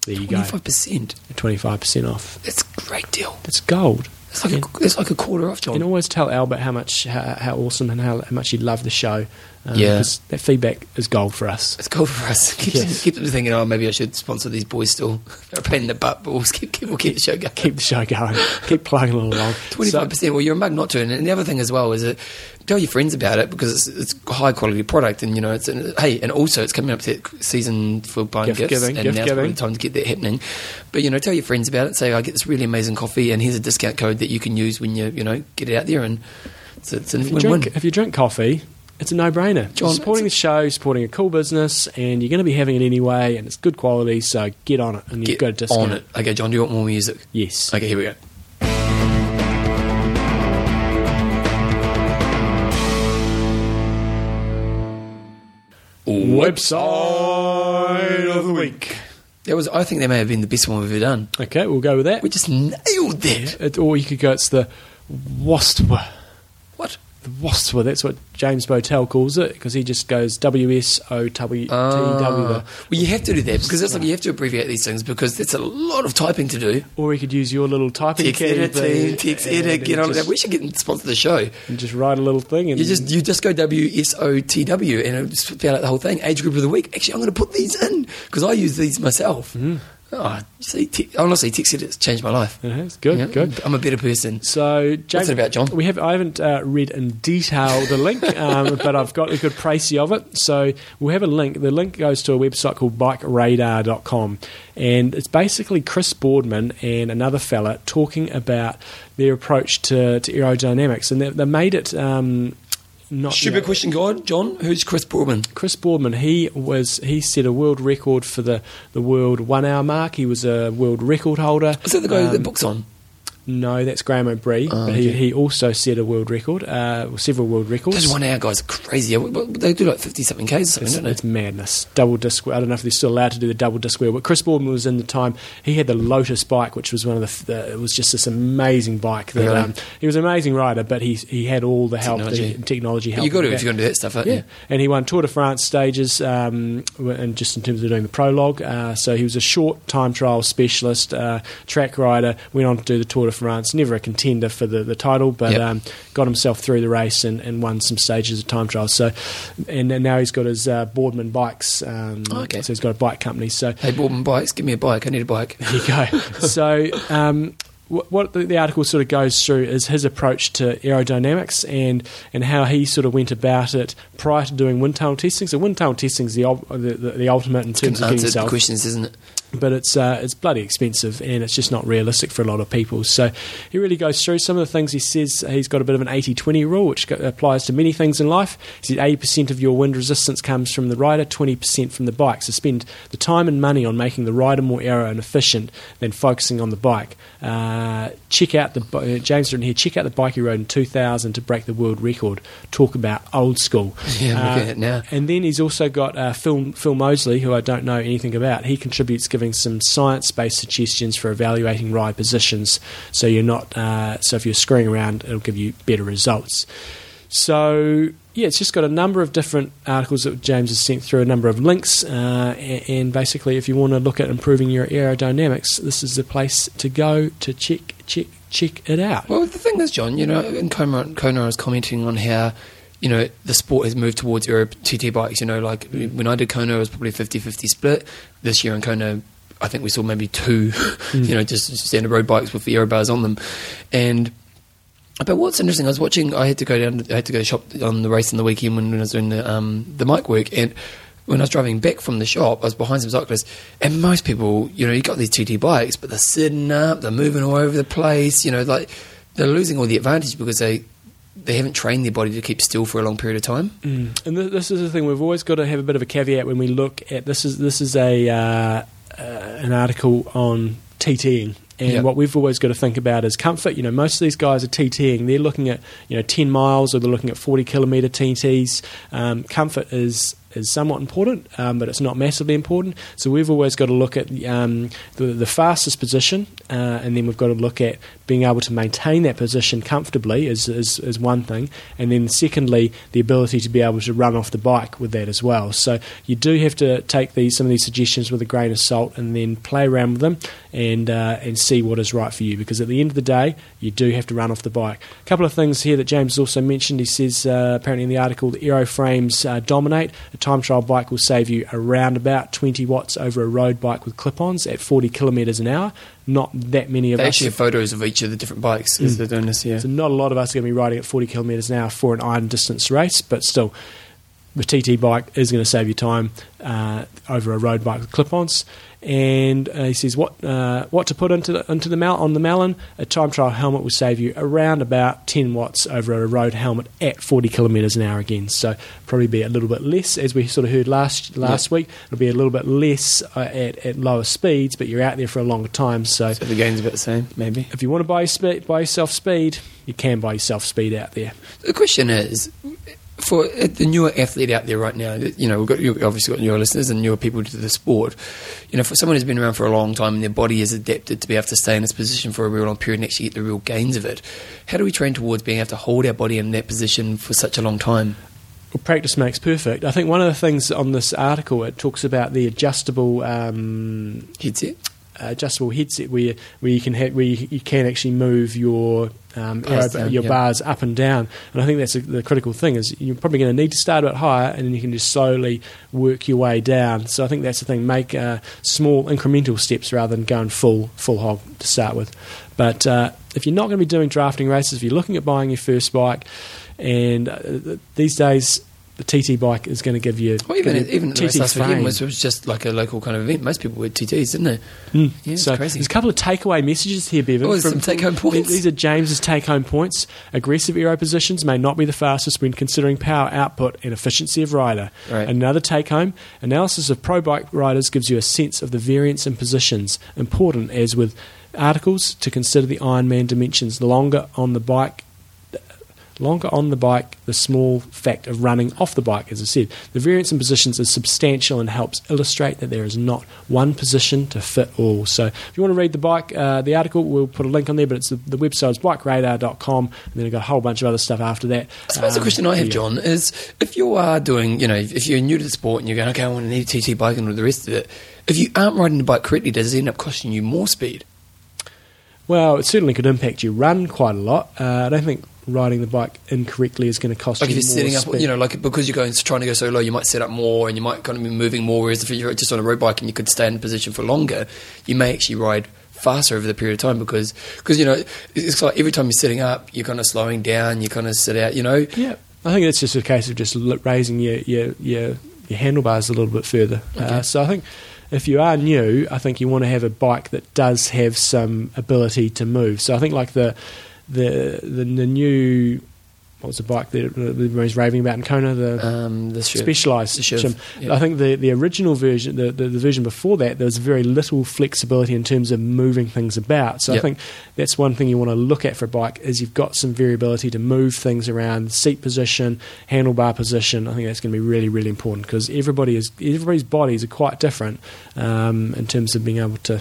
There you go. 25%. 25% off. That's a great deal. That's gold. It's like, And- a, it's like a quarter off, John. And always tell Albert how much how, how awesome and how, how much he loved the show. Um, Yeah. Because that feedback is gold for us. It's gold for us. Keep, Yes. keep them thinking, oh, maybe I should sponsor these boys still. They're a pain in the butt, but we'll keep, keep, we'll keep the show going. Keep the show going. Keep plugging along. Twenty-five percent. Well, you're a mug not to. And the other thing as well is that tell your friends about it because it's, it's high quality product, and you know it's hey, and also it's coming up to season for buying Gift gifts, giving, and gift now's giving. the time to get that happening. But you know, tell your friends about it. Say I get this really amazing coffee, and here's a discount code that you can use when you you know get it out there, and it's, it's a if you, drink, if you drink coffee, it's a no-brainer. John, you're supporting the it's show, supporting a cool business, and you're going to be having it anyway, and it's good quality. So get on it, and you've Get got a discount. on it. Okay, John, do you want more music? Yes. Okay, here we go. Website of the week. That was. I think that may have been the best one we've ever done. Okay, we'll go with that. We just nailed that. It, or you could go. It's the Wastwa. The Wastwa. That's what James Botel calls it because he just goes W S O W T W. Ah. well, you have to do that because that's like you have to abbreviate these things because that's a lot of typing to do. Or he could use your little typing Text edit, team, text edit, get on that. We should get sponsor the show. and just write a little thing. And You just you just go W S O T W and spell out the whole thing. Age group of the week. Actually, I'm going to put these in because I use these myself. Mm. Oh, te- honestly, text edit's changed my life. Uh-huh, it's good, Yeah, good. I'm a better person. So, James, it about, John? We have I haven't uh, read in detail the link, um, but I've got a good précis of it. So we'll have a link. The link goes to a website called BikeRadar.com, and it's basically Chris Boardman and another fella talking about their approach to, to aerodynamics, and they, they made it. Um, not Stupid know, question, God. John, who's Chris Boardman? Chris Boardman, he was he set a world record for the, the world one hour mark. He was a world record holder. Is that the guy Um, that books on? No, that's Graeme Obree. Oh, but he, he also set a world record, uh, several world records. Those one hour guys are crazy. They do like 50 something Ks or something, It's, don't they? it's madness. Double disc. I don't know if they're still allowed to do the double disc wheel, but Chris Boardman was in the time. He had the Lotus bike, which was one of the. the it was just this amazing bike. That, Really? um, he was an amazing rider, but he he had all the help, Technology. the technology help. you got to if you're going to do that stuff, Yeah, you? and he won Tour de France stages, um, and just in terms of doing the prologue. Uh, so he was a short time trial specialist, uh, track rider. Went on to do the Tour de France, never a contender for the, the title, but Yep. um, got himself through the race and, and won some stages of time trials. So, and, and now he's got his uh, Boardman bikes. Um, Okay. So he's got a bike company. So Hey, Boardman bikes, give me a bike. I need a bike. there you go. so, um, what the, article sort of goes through is his approach to aerodynamics and, and how he sort of went about it prior to doing wind tunnel testing. So, wind tunnel testing is the, the, the, the ultimate in terms Can of getting yourself questions, isn't it? But it's uh, it's bloody expensive and it's just not realistic for a lot of people. So he really goes through some of the things he says. He's got a bit of an 80-20 rule, which go- applies to many things in life. He said 80% of your wind resistance comes from the rider, 20% from the bike. So spend the time and money on making the rider more aero and efficient than focusing on the bike. Uh, check out the uh, James written here. Check out the bike he rode in 2000 to break the world record. Talk about old school. Yeah, Uh, looking at it now. and then he's also got uh, Phil, Phil Mosley, who I don't know anything about. He contributes giving some science based suggestions for evaluating ride positions. So you're not, uh, so if you're screwing around, it'll give you better results. So yeah, it's just got a number of different articles that James has sent through, a number of links, uh, and, basically, if you want to look at improving your aerodynamics, this is the place to go to check check check it out. Well, the thing is, John, you know, and Kona, Kona was commenting on how, you know, the sport has moved towards aero TT bikes. You know, like when I did Kona, it was probably 50 50 split. This year in Kona, I think we saw maybe two, you know, just standard road bikes with the aero bars on them. And but what's interesting, I was watching. I had to go down. I had to go shop on the race on the weekend when, when I was doing the um, the mic work, and when I was driving back from the shop, I was behind some cyclists, and most people, you know, you got these TT bikes, but they're sitting up, they're moving all over the place. You know, like they're losing all the advantage because they they haven't trained their body to keep still for a long period of time. Mm. And th- this is the thing we've always got to have a bit of a caveat when we look at this. Is this is a uh, uh, an article on TTing. And Yep. what we've always got to think about is comfort. You know, most of these guys are TTing. They're looking at you know ten miles or they're looking at forty kilometre TTs. Um, comfort is is somewhat important, um, but it's not massively important. So we've always got to look at the, um, the, the fastest position, uh, and then we've got to look at being able to maintain that position comfortably is, is, is one thing, and then secondly, the ability to be able to run off the bike with that as well. So you do have to take these some of these suggestions with a grain of salt, and then play around with them and uh, and see what is right for you. Because at the end of the day, you do have to run off the bike. A couple of things here that James also mentioned. He says uh, apparently in the article, the aero frames uh, dominate. A time trial bike will save you around about 20 watts over a road bike with clip-ons at 40 kilometres an hour. Not that many of They us. actually have photos of each of the different bikes as mm. they're doing this. Yeah, So not a lot of us are going to be riding at 40 kilometres an hour for an iron distance race, but still, the TT bike is going to save you time uh, over a road bike with clip-ons. And uh, he says what uh, what to put into the, into the mal- on the Malin. A time trial helmet will save you around about 10 watts over a road helmet at 40 kilometres an hour again. So probably be a little bit less, as we sort of heard last last week. It'll be a little bit less uh, at, at lower speeds, but you're out there for a longer time. So so the gain's about the same, maybe. if you want to buy, spe- buy yourself speed, you can buy yourself speed out there. The question is, for the newer athlete out there right now, you know, we've got you've obviously got newer listeners and newer people to the sport. You know, for someone who's been around for a long time and their body is adapted to be able to stay in this position for a real long period and actually get the real gains of it, how do we train towards being able to hold our body in that position for such a long time? Well, practice makes perfect. I think one of the things on this article it talks about the adjustable um, Headset? adjustable headset where where you can ha- where you, you can actually move your um, down, your yeah. bars up and down. And I think that's a, the critical thing is you're probably going to need to start a bit higher and then you can just slowly work your way down. So I think that's the thing. Make uh, small incremental steps rather than going full full hog to start with. But uh, if you're not going to be doing drafting races, if you're looking at buying your first bike, and uh, these days. The TT bike is going to give you Well, even even the TT last weekend frame. was, was just like a local kind of event. Most people wear TTs, didn't they? Mm. Yeah, it's so crazy. there's a couple of takeaway messages here, Bevan. Oh, some take-home points. These are James's take-home points. Aggressive aero positions may not be the fastest when considering power output and efficiency of rider. Right. Another take-home analysis of pro bike riders gives you a sense of the variance in positions. Important as with articles to consider the Ironman dimensions. The longer on the bike longer on the bike, the small fact of running off the bike, as I said. The variance in positions is substantial and helps illustrate that there is not one position to fit all. So if you want to read the bike, uh, the article, we'll put a link on there, but it's the, the website is bikeradar.com, and then I've got a whole bunch of other stuff after that. I suppose the Um, question I have, yeah. John, is if you are doing, you know, if you're new to the sport and you're going, okay, I want an need a bike and all the rest of it, if you aren't riding the bike correctly, does it end up costing you more speed? Well, it certainly could impact your run quite a lot. Uh, I don't think riding the bike incorrectly is going to cost Like you if you're setting up, you know, like because you're going trying to go so low, you might set up more and you might kind of be moving more. Whereas if you're just on a road bike and you could stay in position for longer, you may actually ride faster over the period of time because because you know it's like every time you're setting up, you're kind of slowing down, you kind of sit out, you know. Yeah, I think it's just a case of just raising your your your, your handlebars a little bit further. Uh, so I think if you are new, I think you want to have a bike that does have some ability to move. So I think like the the the, the new what was the bike that everybody's raving about in Kona the Um, this should, Specialized the Shiv, Shim. yeah. I think the, the original version, the, the, the version before that, there was very little flexibility in terms of moving things about. So I think that's one thing you want to look at for a bike is you've got some variability to move things around, seat position, handlebar position. I think that's going to be really really important because everybody is everybody's bodies are quite different um, in terms of being able to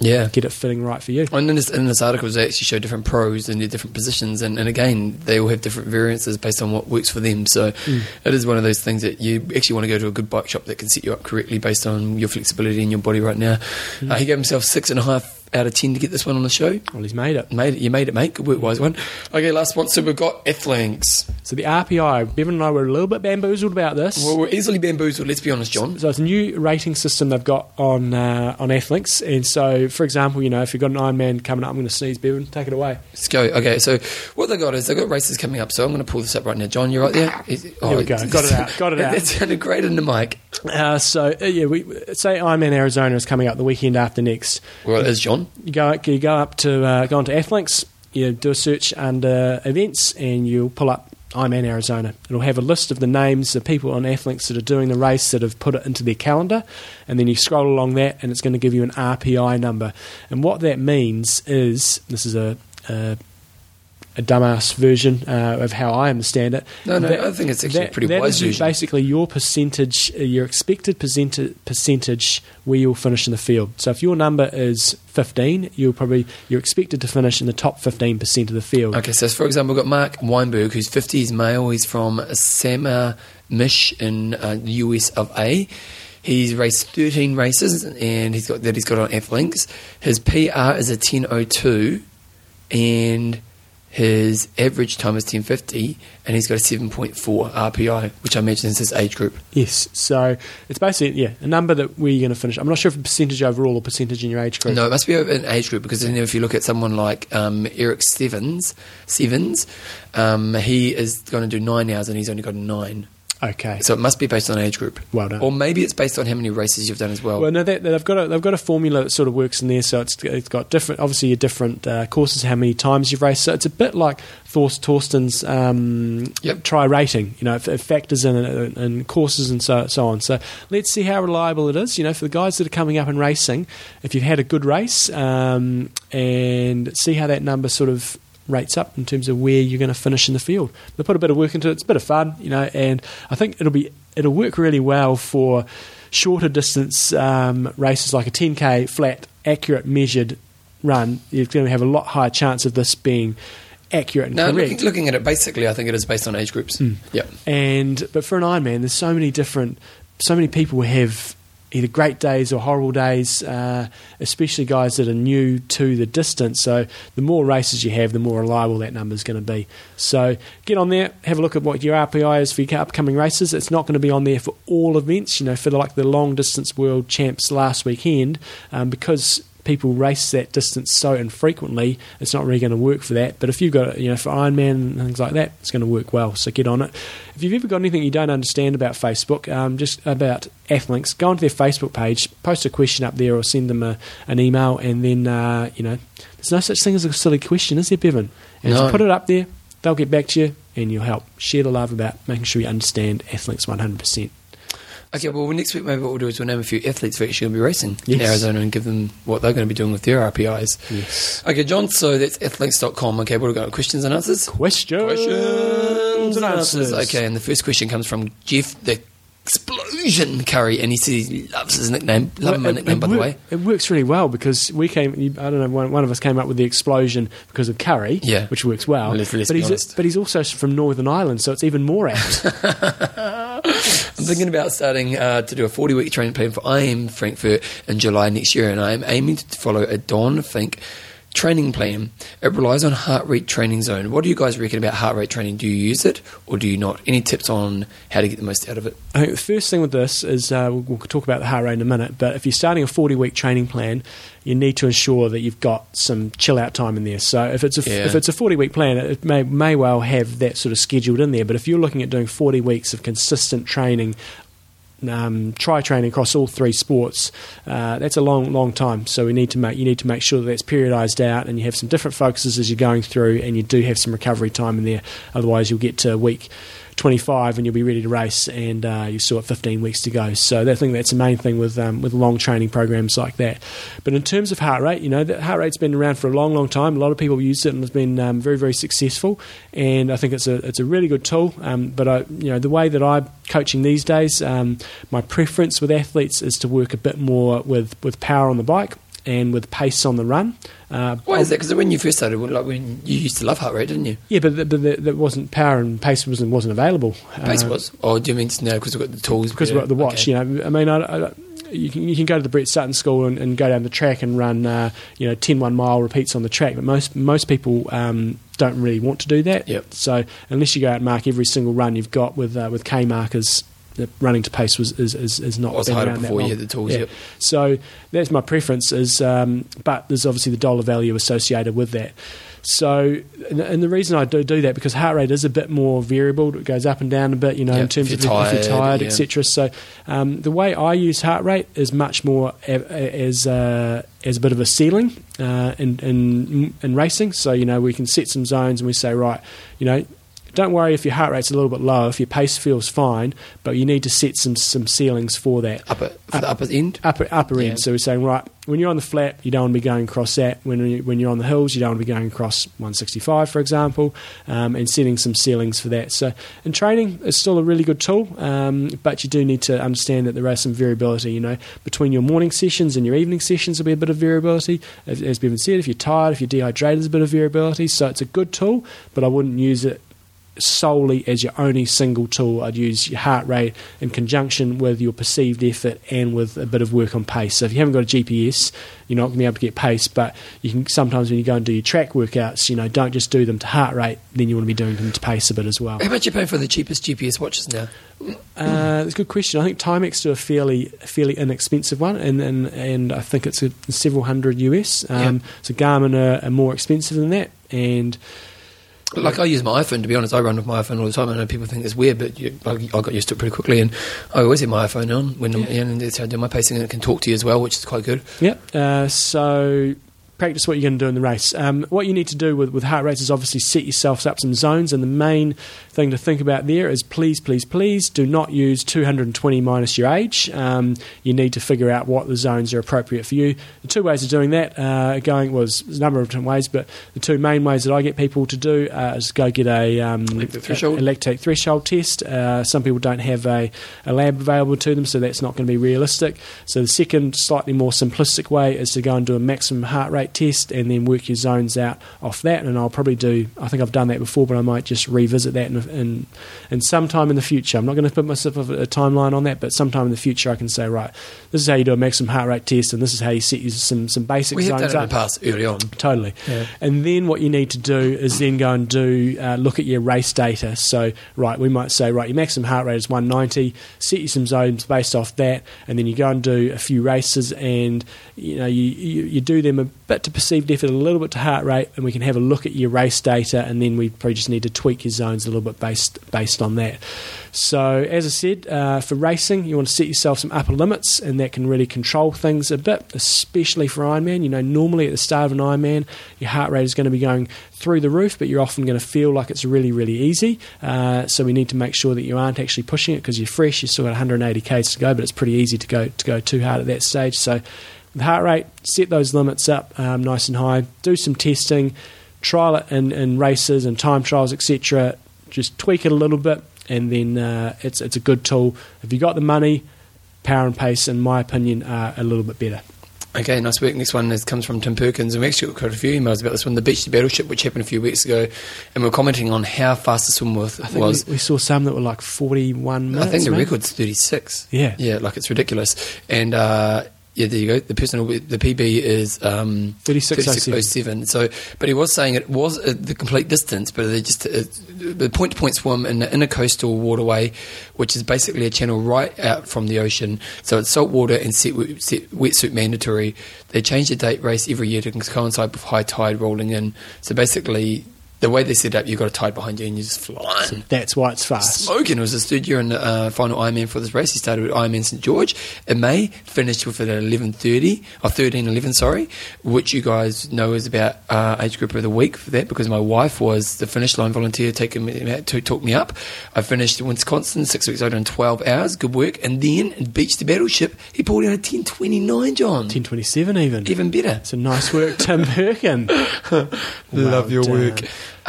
yeah. get it fitting right for you. And in this, in this article, they actually show different pros and their different positions, and, and again, they all have different variances based on what works for them. So Mm. it is one of those things that you actually want to go to a good bike shop that can set you up correctly based on your flexibility in your body right now. Mm. Uh, he gave himself six and a half out of ten to get this one on the show. Well, he's made it. Made it, you made it, mate. Good work, wise one. Okay, last sponsor we've got Athlinks. So the RPI, Bevan and I were a little bit bamboozled about this. Well, we're easily bamboozled. Let's be honest, John. So it's a new rating system they've got on uh, on Athlinks, and so for example, you know, if you've got an Ironman coming up, I'm going to sneeze, Bevan, take it away. Let's go. Okay, so what they got is they've got races coming up. So I'm going to pull this up right now. John, you're right there. Is- Here we go. Got it out. Got it out. That sounded great in the mic. Uh, so uh, yeah, we say Ironman Arizona is coming up the weekend after next. Well, it is John. You go you go up to uh, go onto Athlinks, you do a search under events, and you'll pull up Ironman Arizona. It'll have a list of the names of people on Athlinks that are doing the race that have put it into their calendar, and then you scroll along that, and it's going to give you an RPI number. And what that means is this is a a, a dumbass version uh, of how I understand it. No, no, That- I think it's actually that- pretty that wise is version. basically your percentage, uh, your expected percent- percentage where you'll finish in the field. So if your number is 15, you'll probably you're expected to finish in the top 15% of the field. Okay, so for example, we've got Mark Weinberg, who's 50, he's male, he's from Sama Mish in uh, the US of A. He's raced 13 races and he's got that he's got on Athlinks. His PR is a 10.02 and his average time is 10.50 and he's got a 7.4 RPI, which I imagine is his age group. Yes, so it's basically yeah a number that you're going to finish. I'm not sure if a percentage overall or percentage in your age group. No, it must be an age group because then if you look at someone like um, Eric Stevens, Stevens, um, he is going to do nine hours and he's only got a nine. Okay, So it must be based on age group. well done. Or maybe it's based on how many races you've done as well. Well, no, they, they've got a, they've got a formula that sort of works in there. So it's it's got different, obviously, your different uh, courses, how many times you've raced. So it's a bit like Thorst Torsten's um, Yep. TriRating. You know, it, it factors in in, in courses and so so on. So let's see how reliable it is. You know, for the guys that are coming up and racing, if you've had a good race, um, and see how that number sort of rates up in terms of where you're going to finish in the field. They put a bit of work into it. It's a bit of fun, you know, and I think it'll be it'll work really well for shorter distance um, races like a 10k flat, accurate, measured run. You're going to have a lot higher chance of this being accurate and no, correct. looking, looking at it, basically, I think it is based on age groups. Mm. Yep. And but for an Ironman, there's so many different, so many people have either great days or horrible days, uh, especially guys that are new to the distance. So the more races you have, the more reliable that number is going to be. So get on there, have a look at what your RPI is for your upcoming races. It's not going to be on there for all events. You know, for like the long distance world champs last weekend, um, because people race that distance so infrequently, it's not really going to work for that. But if you've got, you know, for Ironman and things like that, it's going to work well. So get on it. If you've ever got anything you don't understand about Facebook, um, just about Athlinks, go onto their Facebook page, post a question up there, or send them a, an email, and then uh, you know, there's no such thing as a silly question, is there, Bevan? And No. just put it up there. They'll get back to you, and you'll help share the love about making sure you understand Athlinks 100%. Okay, well, next week maybe what we'll do is we'll name a few athletes who are actually going to be racing in Arizona and give them what they're going to be doing with their RPIs. Yes. Okay, John, so that's athlinks.com. Okay, what have we got? Questions and answers? Questions, Questions and answers. Okay, and the first question comes from Jeff the Explosion Curry, and he says he loves his nickname. Love my Well, it- nickname, it by the way. It works really well because we came. I don't know. One, one of us came up with the explosion because of curry, Yeah. which works well. Well, let's- let's but be he's but he's also from Northern Ireland, so it's even more apt. I'm thinking about starting uh, to do a 40 week training plan for IM Frankfurt in July next year, and I'm aiming to follow a Don Fink training plan. It relies on heart rate training zone. What do you guys reckon about heart rate training? Do you use it or do you not? Any tips on how to get the most out of it? I think the first thing with this is uh, we'll, we'll talk about the heart rate in a minute, but if you're starting a 40 week training plan, you need to ensure that you've got some chill out time in there. So if it's a Yeah. if it's a 40 week plan, it may may well have that sort of scheduled in there. But if you're looking at doing 40 weeks of consistent training. Um, try training across all three sports. Uh, that's a long, long time. So we need to make you need to make sure that that's periodised out, and you have some different focuses as you're going through, and you do have some recovery time in there. Otherwise, you'll get to week 25 and you'll be ready to race, and uh, you've still got 15 weeks to go. So I think that's the main thing with um, with long training programs like that. But in terms of heart rate, you know, the heart rate's been around for a long, long time. A lot of people use it and it's been um, very, very successful. And I think it's a it's a really good tool. Um, but I, you know, the way that I'm coaching these days, um, my preference with athletes is to work a bit more with with power on the bike and with pace on the run. Uh, Why is that? Because when you first started, like when you used to love heart rate, didn't you? Yeah, but, but th- that wasn't power and pace wasn't wasn't available. Pace Uh, was. Or do you mean now because we've got the tools? because yeah, we've got the watch. okay. You know, I mean, I, I, you can you can go to the Brett Sutton School and, and go down the track and run, uh, you know, 10 one mile repeats on the track. But most most people um, don't really want to do that. Yep. So unless you go out and mark every single run you've got with uh, with K markers. The running to pace was is, is, is not Was been around that you had the tools, Yeah. yep. So that's my preference. Is um, but there's obviously the dollar value associated with that. So and, and the reason I do do that because heart rate is a bit more variable. It goes up and down a bit, you know, Yep, in terms if of you're if you're tired, tired, yeah. etc. So um, the way I use heart rate is much more a, a, as uh, as a bit of a ceiling uh, in, in in racing. So you know we can set some zones and we say right, you know. Don't worry if your heart rate's a little bit low, if your pace feels fine, but you need to set some, some ceilings for that upper for the upper end. upper upper Yeah. end. So we're saying right when you're on the flat, you don't want to be going across that. When you, when you're on the hills, you don't want to be going across 165, for example, um, and setting some ceilings for that. So in training, it's still a really good tool, um, but you do need to understand that there is some variability. You know, between your morning sessions and your evening sessions, there'll be a bit of variability. As, as Bevan said, if you're tired, if you're dehydrated, there's a bit of variability. So it's a good tool, but I wouldn't use it solely as your only single tool. I'd use your heart rate in conjunction with your perceived effort and with a bit of work on pace. So if you haven't got a GPS, you're not going to be able to get pace, but you can sometimes when you go and do your track workouts, you know, don't just do them to heart rate, then you want to be doing them to pace a bit as well. How much you paying for the cheapest GPS watches now? Uh, that's a good question. I think Timex do a fairly fairly inexpensive one, and and, and I think it's a, several hundred US. Um, Yeah. So Garmin are, are more expensive than that, and Like I use my iPhone to be honest. I run with my iPhone all the time. I know people think it's weird, but you, I, I got used to it pretty quickly. And I always have my iPhone on when I'm, Yeah. and that's how I do my pacing, and it can talk to you as well, which is quite good. Yep. Uh, so practice what you're going to do in the race. Um, what you need to do with, with heart rates is obviously set yourselves up some zones, and the main thing to think about there is please, please, please do not use 220 minus your age. Um, you need to figure out what the zones are appropriate for you. The two ways of doing that, uh, going was there's a number of different ways, but the two main ways that I get people to do uh, is go get a, um, Lactate threshold? lactate threshold test. Uh, some people don't have a, a lab available to them, so that's not going to be realistic. So the second, slightly more simplistic way is to go and do a maximum heart rate test and then work your zones out off that. And I'll probably do. I think I've done that before, but I might just revisit that in in, in sometime in the future. I'm not going to put myself a, a timeline on that, but sometime in the future I can say right, this is how you do a maximum heart rate test, and this is how you set some some basic We have zones done it in up. the past early on. Totally. Yeah. And then what you need to do is then go and do uh, look at your race data. So, right, we might say, right, your maximum heart rate is 190. Set you some zones based off that, and then you go and do a few races, and you know you, you, you do them a bit to perceived effort, a little bit to heart rate, and we can have a look at your race data, and then we probably just need to tweak your zones a little bit based based on that. So, as I said, uh, for racing, you want to set yourself some upper limits, and that can really control things a bit, especially for Ironman. You know, normally at the start of an Ironman, your heart rate is going to be going through the roof, but you're often going to feel like it's really, really easy. Uh, so, we need to make sure that you aren't actually pushing it because you're fresh. You've still got 180 k's to go, but it's pretty easy to go to go too hard at that stage. So, with heart rate, set those limits up um, nice and high. Do some testing, trial it in, in races and time trials, etc. Just tweak it a little bit, and then uh, it's it's a good tool. If you've got the money, power and pace, in my opinion, are a little bit better. Okay, nice work. Next one is, comes from Tim Perkins, and we actually got quite a few emails about this one. The Beach to Battleship, which happened a few weeks ago, and we're commenting on how fast the swim was. I think was. we, we saw some that were like 41 minutes. I think the maybe. record's 36. Yeah. Yeah, like it's ridiculous. And uh, Yeah, there you go. The personal, the PB is um, 36.07. 36.07. So, but he was saying it was uh, the complete distance, but they just uh, the point to point swim in the Intracoastal Waterway, which is basically a channel right out from the ocean. So it's salt water and set, set, wetsuit mandatory. They change the date race every year to coincide with high tide rolling in. So basically, the way they set up, you've got a tide behind you and you're just flying. That's why it's fast. Smoking. It was his third year in the uh, final Ironman for this race. He started with Ironman St George in May, finished with it at 11.30, or 13.11, sorry, which you guys know is about uh, age group of the week for that because my wife was the finish line volunteer taking me, to talk me up. I finished in Wisconsin six weeks later in 12 hours. Good work. And then in Beach to Battleship, he pulled out a 10.29, John. 10.27 even. Even better. It's a nice work, Tim Perkin. Love your done. work.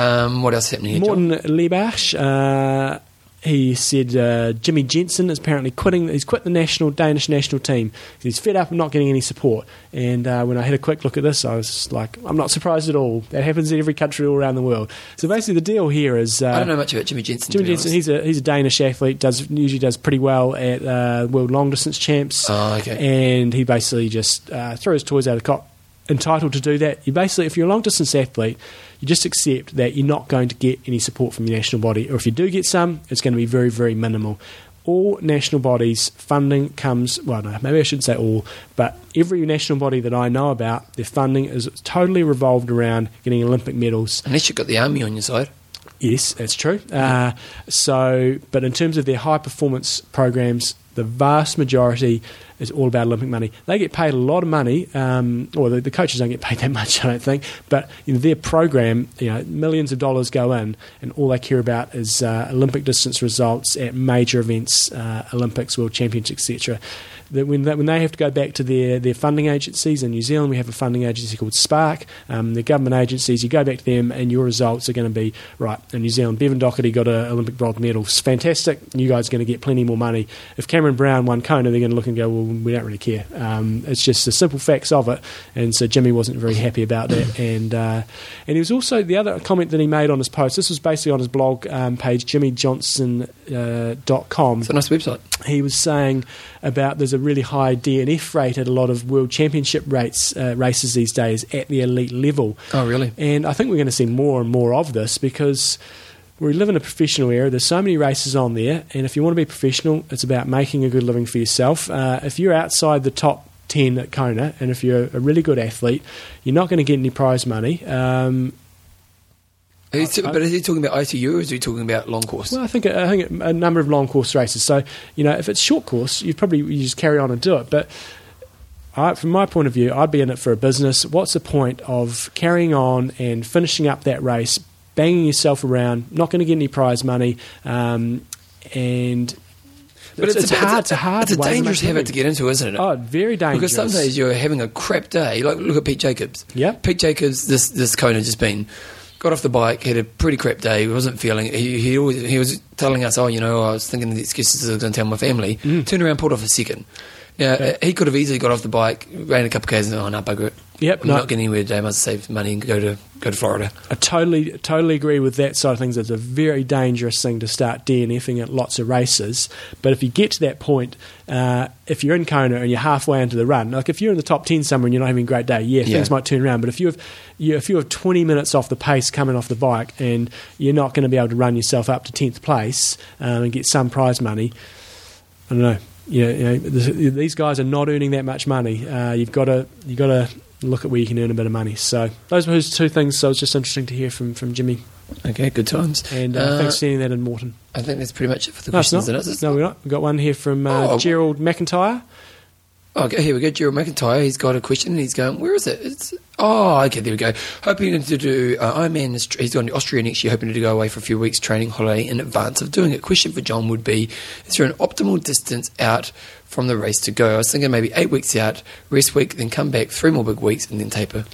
Um, what else happening here, Morton John? Liebash, uh, he said uh, Jimmy Jensen is apparently quitting. He's quit the national Danish national team. He's fed up and not getting any support. And uh, when I had a quick look at this, I was like, I'm not surprised at all. That happens in every country all around the world. So basically, the deal here is uh, I don't know much about Jimmy Jensen. Jimmy Jensen. honest. He's a he's a Danish athlete. Does usually does pretty well at uh, world long distance champs. Oh, okay. And he basically just uh, throws his toys out of the cot. Entitled to do that. You basically, if you're a long distance athlete, you just accept that you're not going to get any support from your national body, or if you do get some, it's going to be very very minimal. All national bodies funding comes well, no, maybe I shouldn't say all, but every national body that I know about, their funding is totally revolved around getting Olympic medals Unless you've got the army on your side. Yes, that's true. Uh, so, but in terms of their high performance programs, the vast majority is all about Olympic money. They get paid a lot of money, um, or the, the coaches don't get paid that much, I don't think. But in their program, you know, millions of dollars go in, and all they care about is uh, Olympic distance results at major events, uh, Olympics, World Championships, etc. That when, they, when they have to go back to their, their funding agencies in New Zealand, we have a funding agency called SPARC. Um, the government agencies, you go back to them, and your results are going to be right in New Zealand. Bevan Docherty got an Olympic bronze medal, it's fantastic. You guys are going to get plenty more money. If Cameron Brown won Kona, they're going to look and go, well, we don't really care. Um, it's just the simple facts of it. And so Jimmy wasn't very happy about that. And uh, and he was also the other comment that he made on his post. This was basically on his blog um, page, jimmyjohnsen.com. Uh, dot com It's a nice website. he was saying about there's a really high DNF rate at a lot of world championship rates uh, races these days at the elite level, Oh, really? and I think we're going to see more and more of this because we live in a professional era. There's so many races on there, and if you want to be professional, it's about making a good living for yourself. Uh, if you're outside the top 10 at Kona, and if you're a really good athlete, you're not going to get any prize money. Um, He- I- but is he talking about ITU or is he talking about long course? Well, I think I think a number of long course races. So you know, if it's short course, you probably you just carry on and do it. But I, from my point of view, I'd be in it for a business. What's the point of carrying on and finishing up that race, banging yourself around, not going to get any prize money, um, and but it's, it's a, hard. It's a hard. It's a dangerous habit to get into, isn't it? Oh, very dangerous. because some days you're having a crap day. Like look at Pete Jacobs. Yeah. Pete Jacobs. This this Kona just been got off the bike, had a pretty crap day. He wasn't feeling. He he, always, he was telling us, oh, you know, I was thinking of the excuses I was going to tell my family. Mm. Turned around, pulled off a second. Now Okay. he could have easily got off the bike, ran a couple of k's, and oh no, bugger it. Yep, I'm no. not getting anywhere today. I must save money and go to go to Florida. I totally totally agree with that side of things. It's a very dangerous thing to start DNFing at lots of races. But if you get to that point, uh, if you're in Kona and you're halfway into the run, like if you're in the top ten somewhere and you're not having a great day, yeah, Yeah. things might turn around. But if you have you, if you have 20 minutes off the pace coming off the bike and you're not going to be able to run yourself up to 10th place um, and get some prize money, I don't know. You know, you know these guys are not earning that much money. Uh, you've got to you got to look at where you can earn a bit of money. So those were his two things. So it's just interesting to hear from, from Jimmy. Okay, good times. And uh, Uh, thanks for sending that in, Morton. I think that's pretty much it for the No, questions. not. isn't it? No, we're not. We've got one here from uh, Oh. Gerald McIntyre. Okay, here we go. Gerald McIntyre, he's got a question and he's going, where is it? It's, oh, okay, there we go. Hoping to do uh, Ironman, he's going to Austria next year, hoping to go away for a few weeks training holiday in advance of doing it. Question for John would be, is there an optimal distance out from the race to go? I was thinking maybe eight weeks out, rest week, then come back, three more big weeks, and then taper.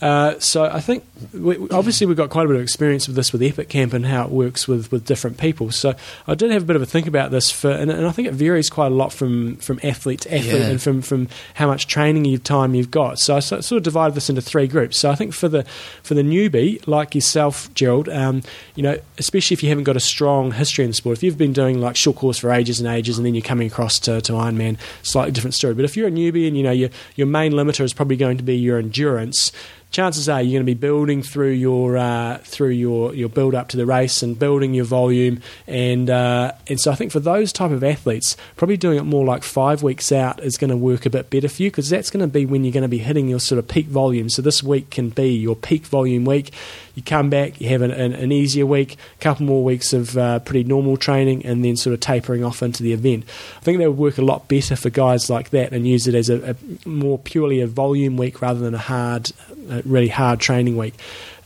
Uh, so I think we, obviously we've got quite a bit of experience with this with Epic Camp and how it works with, with different people. So I did have a bit of a think about this for, and, and I think it varies quite a lot from, from athlete to athlete Yeah. and from, from how much training you time you've got. So I sort of divided this into three groups. So I think for the for the newbie like yourself, Gerald, um, you know, especially if you haven't got a strong history in the sport, if you've been doing like short course for ages and ages, and then you're coming across to, to Ironman, slightly different story. But if you're a newbie and you know your your main limiter is probably going to be your endurance, chances are you're going to be building through your uh, through your, your build up to the race and building your volume. And uh, and so I think for those type of athletes probably doing it more like five weeks out is going to work a bit better for you because that's going to be when you're going to be hitting your sort of peak volume. So this week can be your peak volume week you come back you have an, an, easier week a couple more weeks of uh, pretty normal training and then sort of tapering off into the event I think that would work a lot better for guys like that and use it as a, a more purely a volume week rather than a hard a really hard training week.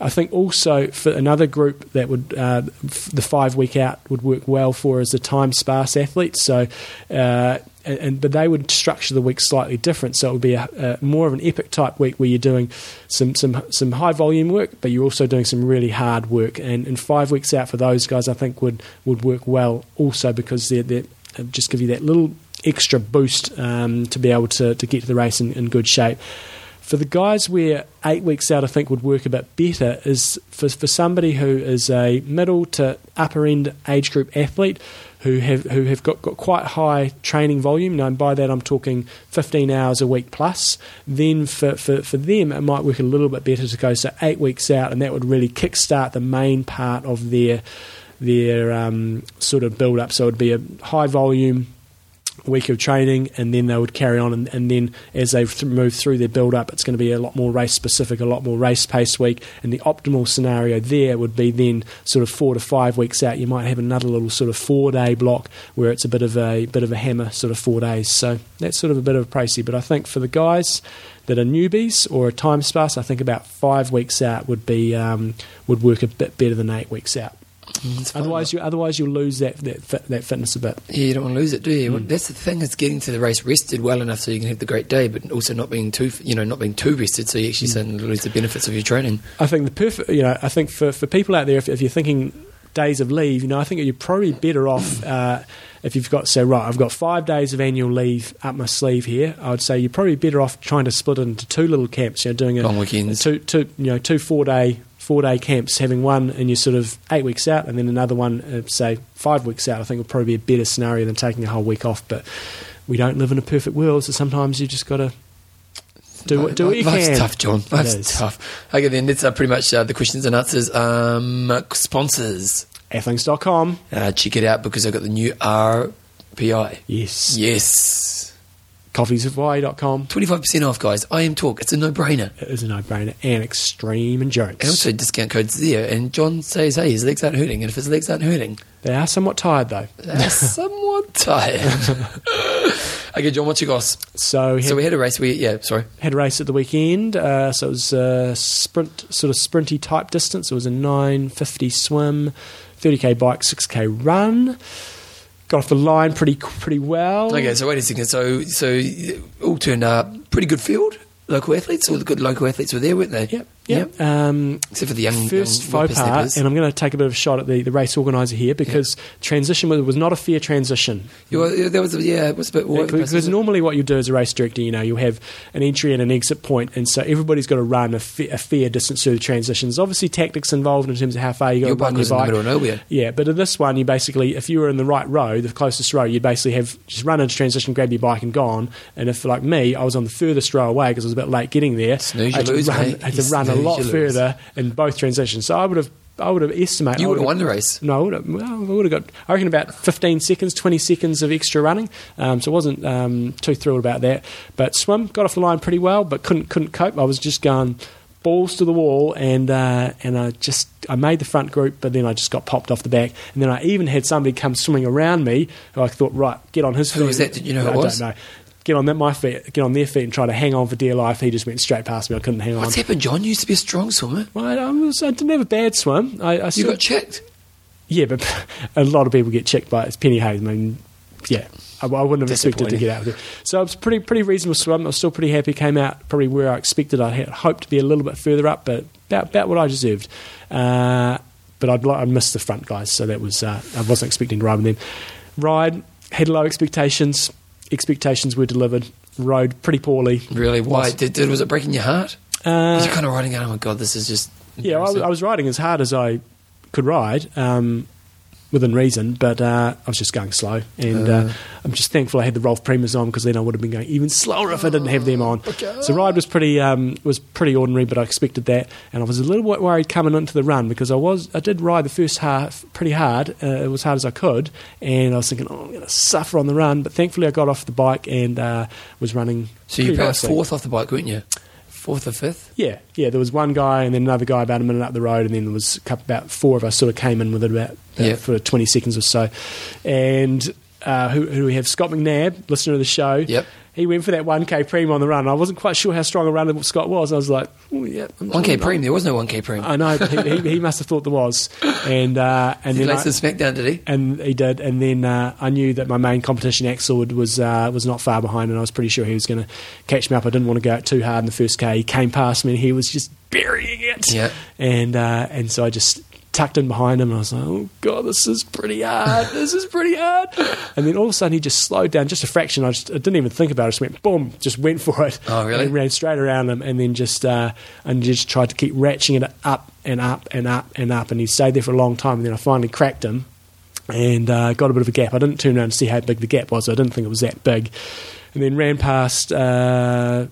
I think also for another group that would uh, the five week out would work well for is the time sparse athletes. So. Uh, and, but they would structure the week slightly different. So it would be a, a, more of an epic type week where you're doing some some some high volume work, but you're also doing some really hard work. And, and five weeks out for those guys, I think would would work well also because they're, they're just give you that little extra boost um, to be able to, to get to the race in, in good shape. For the guys where eight weeks out I think would work a bit better is for, for somebody who is a middle to upper end age group athlete who have who have got, got quite high training volume. Now, and by that I'm talking 15 hours a week plus. Then for, for, for them it might work a little bit better to go so eight weeks out, and that would really kickstart the main part of their their um, sort of build up. So it'd be a high volume week of training, and then they would carry on. And, and then as they th- move through their build up, it's going to be a lot more race specific, a lot more race pace week. And the optimal scenario there would be then sort of four to five weeks out. You might have another little sort of four day block where it's a bit of a bit of a hammer, sort of four days. So that's sort of a bit of a pricey. But I think for the guys that are newbies or a time sparse, I think about five weeks out would be um, would work a bit better than eight weeks out. Mm, otherwise, you otherwise you'll lose that that, fit, that fitness a bit. Yeah, you don't want to lose it, do you? Mm. That's the thing is getting to the race rested well enough so you can have the great day, but also not being too you know not being too rested so you actually mm. lose the benefits of your training. I think the perfect you know I think for, for people out there if, if you're thinking days of leave, you know I think you're probably better off. Uh, if you've got say right, I've got five days of annual leave up my sleeve here. I would say you're probably better off trying to split it into two little camps. You know, doing a long weekends, two, two, you know, two four day four day camps, having one and you're sort of eight weeks out, and then another one, uh, say five weeks out, I think would probably be a better scenario than taking a whole week off. But we don't live in a perfect world, so sometimes you just got to do what, do what you Life's can. tough, John. Life's tough. Okay, then that's uh, pretty much uh, the questions and answers. Um, sponsors. Athlinks.com. Uh, check it out because I've got the new RPI. Yes. Yes. Coffeesofhawaii.com. 25% off, guys. IM Talk. It's a no brainer. It is a no brainer. And extreme endurance. And also, discount codes there. And John says, hey, his legs aren't hurting. And if his legs aren't hurting, they are somewhat tired, though. They're somewhat tired. okay, John, what's your goss? So, so we had a race. We yeah, sorry, had a race at the weekend. Uh, so it was a sprint, sort of sprinty type distance. It was a nine fifty swim, thirty k bike, six k run got off the line pretty pretty well. Okay, so wait a second. So so all turned up pretty good field. Local athletes, all the good local athletes were there, weren't they? Yep. Yep. yep. Um, Except for the young first young faux pas, and I'm going to take a bit of a shot at the, the race organizer here because yep. transition was, was, not a fair transition. Yeah, there was a, yeah, it was a bit. What, because, normally what you do as a race director, you know, you have an entry and an exit point, and so everybody's got to run a, fa- a fair distance through the transitions. Obviously, tactics involved in terms of how far you got to run your bike. In the middle of nowhere. Yeah, but in this one, you basically, if you were in the right row, the closest row, you'd basically have just run into transition, grab your bike, and gone. And if like me, I was on the furthest row away because I was a bit late getting there. Snooze I had to lose, run, mate. I had to run a lot further in both transitions. So I would have I would have estimated. You would have won the race. No, I would have, well, I would have got. I reckon about fifteen seconds, twenty seconds of extra running. Um, so I wasn't um, too thrilled about that. But swim got off the line pretty well, but couldn't couldn't cope. I was just going balls to the wall, and uh, and I just I made the front group, but then I just got popped off the back, and then I even had somebody come swimming around me who I thought, right, get on his. Who was that? Did you know who I it was? don't know get on that my feet, get on their feet, and try to hang on for dear life. He just went straight past me. I couldn't hang What's on. What's happened, John? You used to be a strong swimmer. Well, I, was, I didn't have a bad swim. I, I you got checked. Yeah, but a lot of people get checked by it's Penny Hayes. I mean, yeah, I, I wouldn't have expected to get out of there. So it was pretty pretty reasonable swim. I was still pretty happy. Came out probably where I expected. I had hoped to be a little bit further up, but about about what I deserved. Uh, but I'd, I missed the front guys, so that was uh, I wasn't expecting to ride with them. Ride had low expectations. Expectations were delivered rode pretty poorly. Really? Why? Did, did, was it breaking your heart? Uh, You're kind of riding out. Oh my god, this is just yeah, I, was- I was riding as hard as I could ride, um, within reason, but uh, I was just going slow. And uh, Uh. I'm just thankful I had the Rolf Primas on because then I would have been going even slower if I didn't have them on. Okay. So ride was pretty um, was pretty ordinary, but I expected that, and I was a little bit worried coming into the run because I was I did ride the first half pretty hard, uh, it was hard as I could, and I was thinking, oh, I'm going to suffer on the run, but thankfully I got off the bike and uh, was running. So you nicely. fourth off the bike, weren't you? Fourth or fifth? Yeah, yeah. There was one guy and then another guy about a minute up the road, and then there was a couple, about four of us sort of came in within about, about Yeah. for twenty seconds or so. And uh, who, who do we have? Scott McNabb, listener of the show. Yep. He went for that one k prem on the run. I wasn't quite sure how strong a runner Scott was. I was like, yeah, I'm- One K I'm- Prem. There was no one K Prem. I know, but he, he, he must have thought there was. And uh, and He then laid I, smackdown, did he? and he did, and then uh, I knew that my main competition, Axel, was uh, was not far behind, and I was pretty sure he was going to catch me up. I didn't want to go out too hard in the first k. He came past me, and he was just burying it. Yeah. and uh, and so I just tucked in behind him, and I was like, "Oh God, this is pretty hard. this is pretty hard." And then all of a sudden, he just slowed down just a fraction. I, just, I didn't even think about it. I just went boom, just went for it. Oh, really? And ran straight around him, and then just uh, and just tried to keep ratcheting it up and up and up and up, and he stayed there for a long time. And then I finally cracked him and uh, got a bit of a gap. I didn't turn around to see how big the gap was. I didn't think it was that big. And then ran past. Uh,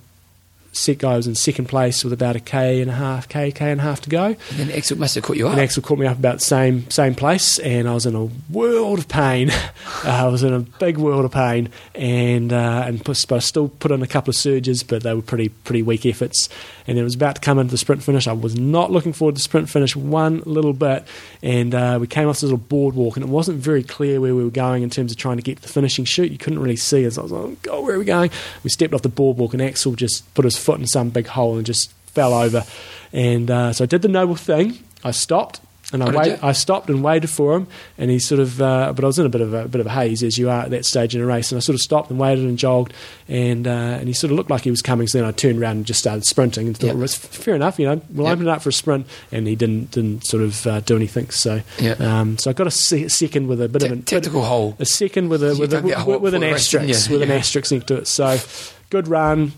Set guy was in second place with about a k and a half, k, k and a half to go. And then Axel must have caught you up. And Axel caught me up about the same same place, and I was in a world of pain. Uh, I was in a big world of pain, and uh, and put, but I still put in a couple of surges, but they were pretty pretty weak efforts. And it was about to come into the sprint finish. I was not looking forward to the sprint finish one little bit, and uh, we came off this little boardwalk, and it wasn't very clear where we were going in terms of trying to get to the finishing chute. You couldn't really see us. I was like, oh, God, where are we going? We stepped off the boardwalk, and Axel just put his foot in some big hole and just fell over. And uh, so I did the noble thing. I stopped and I wait. I stopped and waited for him, and he sort of. Uh, but I was in a bit of a, bit of a haze as you are at that stage in a race, and I sort of stopped and waited and jogged, and uh, and he sort of looked like he was coming. So then I turned around and just started sprinting, and thought, Yep. well, fair enough, you know, we'll Yep. open it up for a sprint, and he didn't didn't sort of uh, do anything. So Yep. um, so I got a se- second with a bit of a technical hole. a second with a with, a, dug that hole with, with an before the race, didn't asterisk you? with an asterisk next to it. So good run,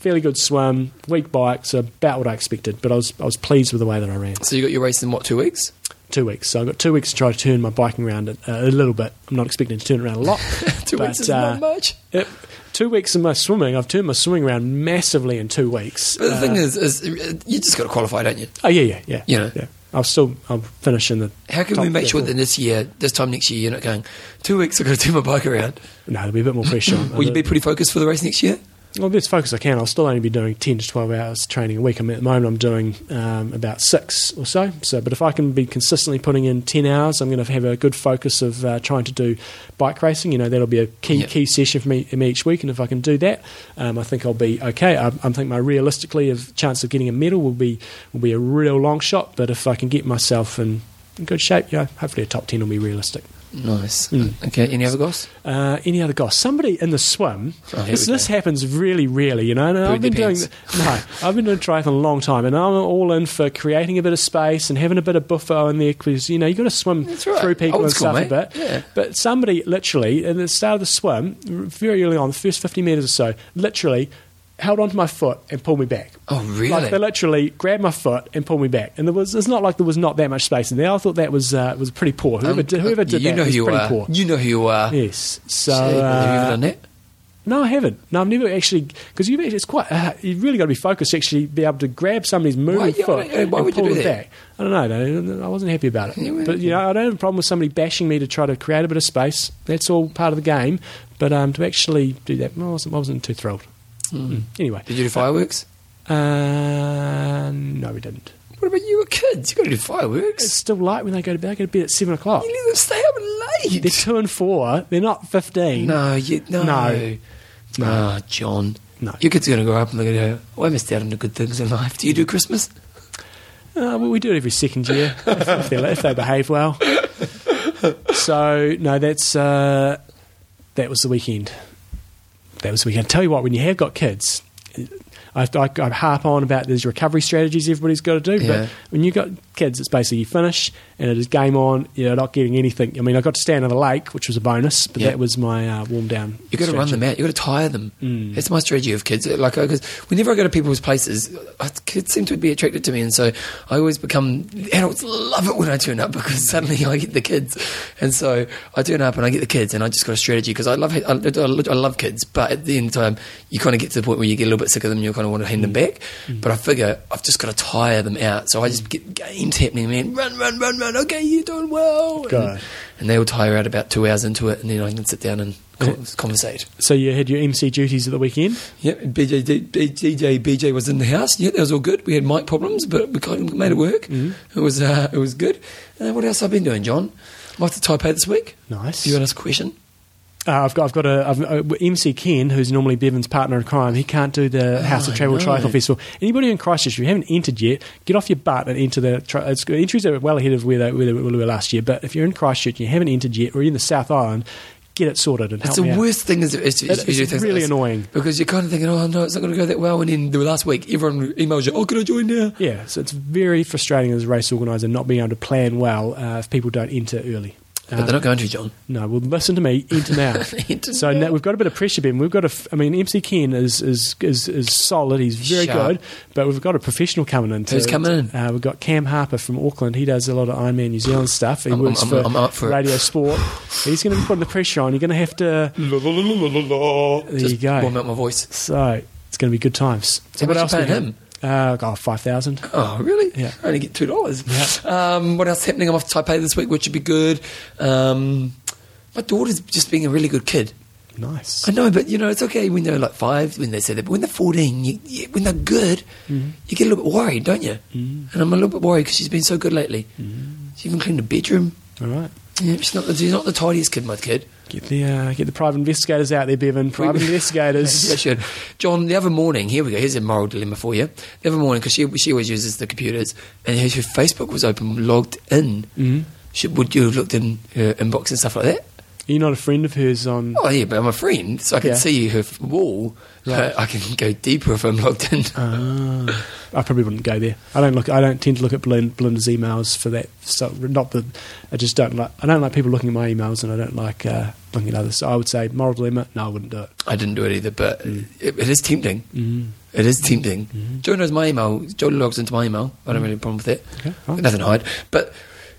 fairly good swim, weak bike, so about what I expected. But I was I was pleased with the way that I ran. So you got your race in what two weeks? Two weeks, so I got two weeks to try to turn my biking around a, a little bit. I'm not expecting to turn it around a lot. two but, weeks is uh, not much. it- two weeks in my swimming, I've turned my swimming around massively in two weeks. But the Uh, thing is, is you just got to qualify, don't you? oh yeah, yeah, yeah, You know. yeah. I'll still I'll finish in the. How can we make sure that this year, this time next year, you're not going two weeks? I've got to turn my bike around. No, there'll be a bit more pressure. Will you be pretty focused for the race next year? Well, best focus I can. I'll still only be doing ten to twelve hours training a week. I mean, at the moment, I'm doing um, about six or so. So, but if I can be consistently putting in ten hours, I'm going to have a good focus of uh, trying to do bike racing. You know, that'll be a key Yeah. key session for me, me each week. And if I can do that, um, I think I'll be okay. I, I think my realistically of chance of getting a medal will be will be a real long shot. But if I can get myself in, in good shape, yeah, hopefully a top ten will be realistic. Nice. Mm. Okay. Any other goss? Uh, any other goss? Somebody in the swim. Oh, this, this happens really rarely, you know. And I've been doing no, I've been doing triathlon a long time, and I'm all in for creating a bit of space and having a bit of buffer in there because you know you've got to swim right. through people Old and school, stuff mate. a bit. Yeah. But somebody literally at the start of the swim, very early on, the first 50 meters or so, literally held onto my foot and pulled me back. Oh, really? Like they literally grabbed my foot and pulled me back, and there was. It's not like there was not that much space in there. I thought that was uh, was pretty poor. Whoever Um, did, whoever did you that know was who you pretty are. poor. You know who you are. Yes. So Gee, have you uh, ever done that? no, I haven't. No, I've never actually because you've it's quite. Uh, you've really got to be focused. to Actually, be able to grab somebody's moving Why- foot and, why and would you pull do them that? back. I don't know. I wasn't happy about it. Yeah, but you know, I don't have a problem with somebody bashing me to try to create a bit of space. That's all part of the game. But um, to actually do that, I wasn't, I wasn't too thrilled. Mm. Anyway, Did you do fireworks? uh, no, we didn't. What about you? Were kids? You got to do fireworks. It's still light when they go to bed. They go to bed at seven o'clock. you let them stay up late. They're two and four. They're not fifteen. No, you, no. No. Ah, John. No. Your kids are going to grow up and they're going to go, oh, I missed out on the good things in life. Do you do Christmas? Uh, well, we do it every second year if, if, they, if they behave well. So no, that's uh, that was the weekend. That was the weekend. tell you what, when you have got kids, I, I, I harp on about these recovery strategies everybody's got to do, Yeah. but when you've got kids, it's basically you finish and it is game on. You're not getting anything. I mean, I got to stand on the lake, which was a bonus, but Yeah. that was my uh, warm down. You got to run them out. You got to tire them. Mm. That's my strategy of kids. Like, because whenever I go to people's places, kids seem to be attracted to me, and so I always become. Adults love it when I turn up because suddenly I get the kids, and so I turn up and I get the kids, and I just got a strategy because I love I, I love kids, but at the end of the time, you kind of get to the point where you get a little bit sick of them, and you kind of want to hand them mm. back. Mm. But I figure I've just got to tire them out, so I just get games happening, man. Run, run, run, run. Okay, you're doing well. And, and they will tire out about two hours into it, and then I can sit down and con- conversate. So you had your MC duties at the weekend. Yeah, BJ, DJ, BJ was in the house. Yeah, that was all good. We had mic problems, but we kind of made it work. Mm-hmm. It was uh, it was good. Uh, what else have I've been doing, John? I'm off to Taipei this week. Nice. You want to ask a question? Uh, I've got, I've got a I've, uh, MC Ken, who's normally Bevan's partner in crime. He can't do the House of Travel. Triathlon Festival. Anybody in Christchurch, if you haven't entered yet, get off your butt and enter the. Tri- it's, entries are well ahead of where they, where they were last year. But if you're in Christchurch and you haven't entered yet, or you're in the South Island, get it sorted and It's help the me out. worst thing is, is, is It- it's things like really annoying. because you're kind of thinking, oh no, it's not going to go that well. And then the last week, everyone emails you, oh, can I join now? Yeah, so it's very frustrating as a race organizer not being able to plan well uh, if people don't enter early. But they're not going to, John. No, well, listen to me. Enter now. Enter so now. now we've got a bit of pressure, Ben. We've got a. f- I mean, MC Ken is is is, is solid. He's very Sharp. good, but we've got a professional coming in. to- Who's coming in? Uh, we've got Cam Harper from Auckland. He does a lot of Ironman New Zealand stuff. He I'm- works I'm- for I'm up for it. Radio Sport. He's going to be putting the pressure on. You're going to have to. There you go. Warm up my voice. So it's going to be good times. So How much you we paying have? him? Uh, oh, five thousand. Oh, really? Yeah. I only get two dollars. Yeah. Um, what else happening? I'm off to Taipei this week, which should be good. Um, my daughter's just being a really good kid. Nice. I know, but you know, it's okay when they're like five, when they say that. But when they're 14, you, you, when they're good, Mm-hmm. you get a little bit worried, don't you? And I'm a little bit worried because she's been so good lately. Mm-hmm. She even cleaned the bedroom. All right. Yeah, she's not, the, she's not the tidiest kid, my kid. Get the uh, get the private investigators out there, Bevan. Private investigators. Yeah, should. John, the other morning, here we go. Here's a moral dilemma for you. The other morning, because she she always uses the computers, and her, her Facebook was open, logged in. Mhm. Should, would you have looked in her inbox and stuff like that? You're not a friend of hers on. Oh yeah, but I'm a friend, so I can Yeah. see her f- wall. Right. But I can go deeper if I'm logged in. Ah, I probably wouldn't go there. I don't look. I don't tend to look at Belin- Belinda's emails for that stuff. Not that I just don't like. I don't like people looking at my emails, and I don't like uh, looking at others. So I would say moral dilemma. No, I wouldn't do it. I didn't do it either, but Mm. it, it is tempting. Mm. It is tempting. Mm-hmm. Joe knows my email. Joe logs into my email. I don't really have a problem with that. Okay, fine. Nothing to hide. But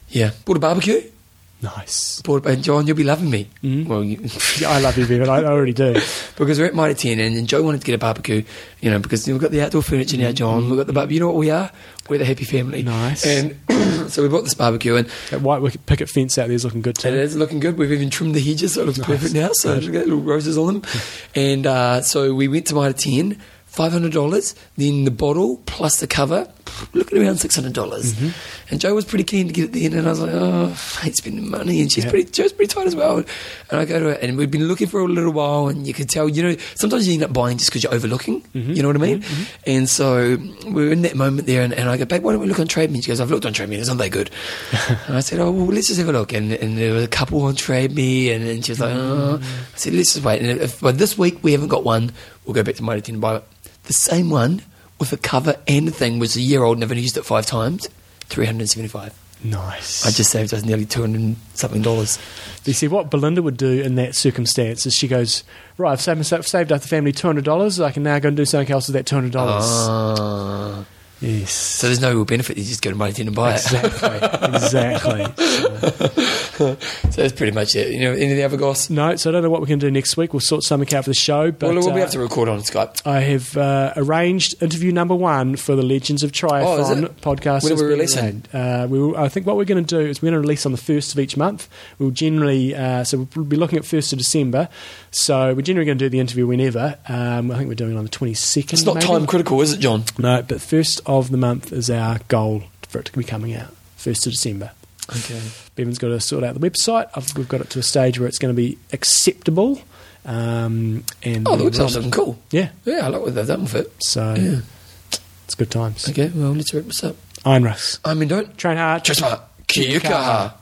yeah, bought a barbecue. Nice. Bought, and John, you'll be loving me. Mhm. Well, you, Yeah, I love you, Bevan. I, I already do. because we're at Mitre 10 and, and Joe wanted to get a barbecue, you know, because we've got the outdoor furniture now, John. We've got the barbecue. You know what we are? We're the happy family. Nice. And so we bought this barbecue and That white picket fence out there is looking good too. it is looking good. We've even trimmed the hedges, so it looks perfect now. So we've got little roses on them. And uh, so we went to Mitre 10, $500, then the bottle plus the cover, looking around $600. dollars mm-hmm. And Joe was pretty keen to get it then, and I was like, oh, I hate spending money. And she's Yeah. pretty, Joe's pretty tight as well. And I go to her, and we've been looking for a little while, and you could tell, you know, sometimes you end up buying just because you're overlooking. Mm-hmm. You know what I mean? Mm-hmm. And so we are in that moment there, and, and I go, babe, why don't we look on Trade Me? She goes, I've looked on Trade Me, it's not that good. and I said, oh, well, let's just have a look. And, and there was a couple on Trade Me, and, and she was like, oh. I said, let's just wait. And if by this week we haven't got one, we'll go back to Mitre 10 and buy it. The same one with the cover and the thing was a year old, never used it five times, 375 Nice. I just saved us nearly 200 something dollars. You see, what Belinda would do in that circumstance is she goes, Right, I've saved, saved up the family $200. I can now go and do something else with that $200. Ah. Yes. so there's no real benefit. You just go to 10 and buy it. Exactly. exactly. So, So that's pretty much it. You know, any of the other goss? no, so I don't know what we're going to do next week. We'll sort something out for the show. But Well, we'll be uh, able to record on Skype. I have uh, arranged interview number one for the Legends of Oh, Triathlon it? podcast. When are we releasing? Uh, we will, I think what we're going to do is we're going to release on the first of each month. We'll generally, uh, so we'll be looking at first of December. So we're generally going to do the interview whenever. Um, I think we're doing it on the twenty second. It's not time critical, is it, John? No, but first of the month is our goal for it to be coming out. First of December. Okay. Bevan's got to sort out the website. I've, we've got it to a stage where it's going to be acceptable. Um, and Oh, the website's looking cool. Yeah, Yeah, I like what they've done with it. so Yeah. it's good times. Okay, well, let's wrap this up. Iron Russ. I mean, don't. Train hard. Trust me. Kia kaha.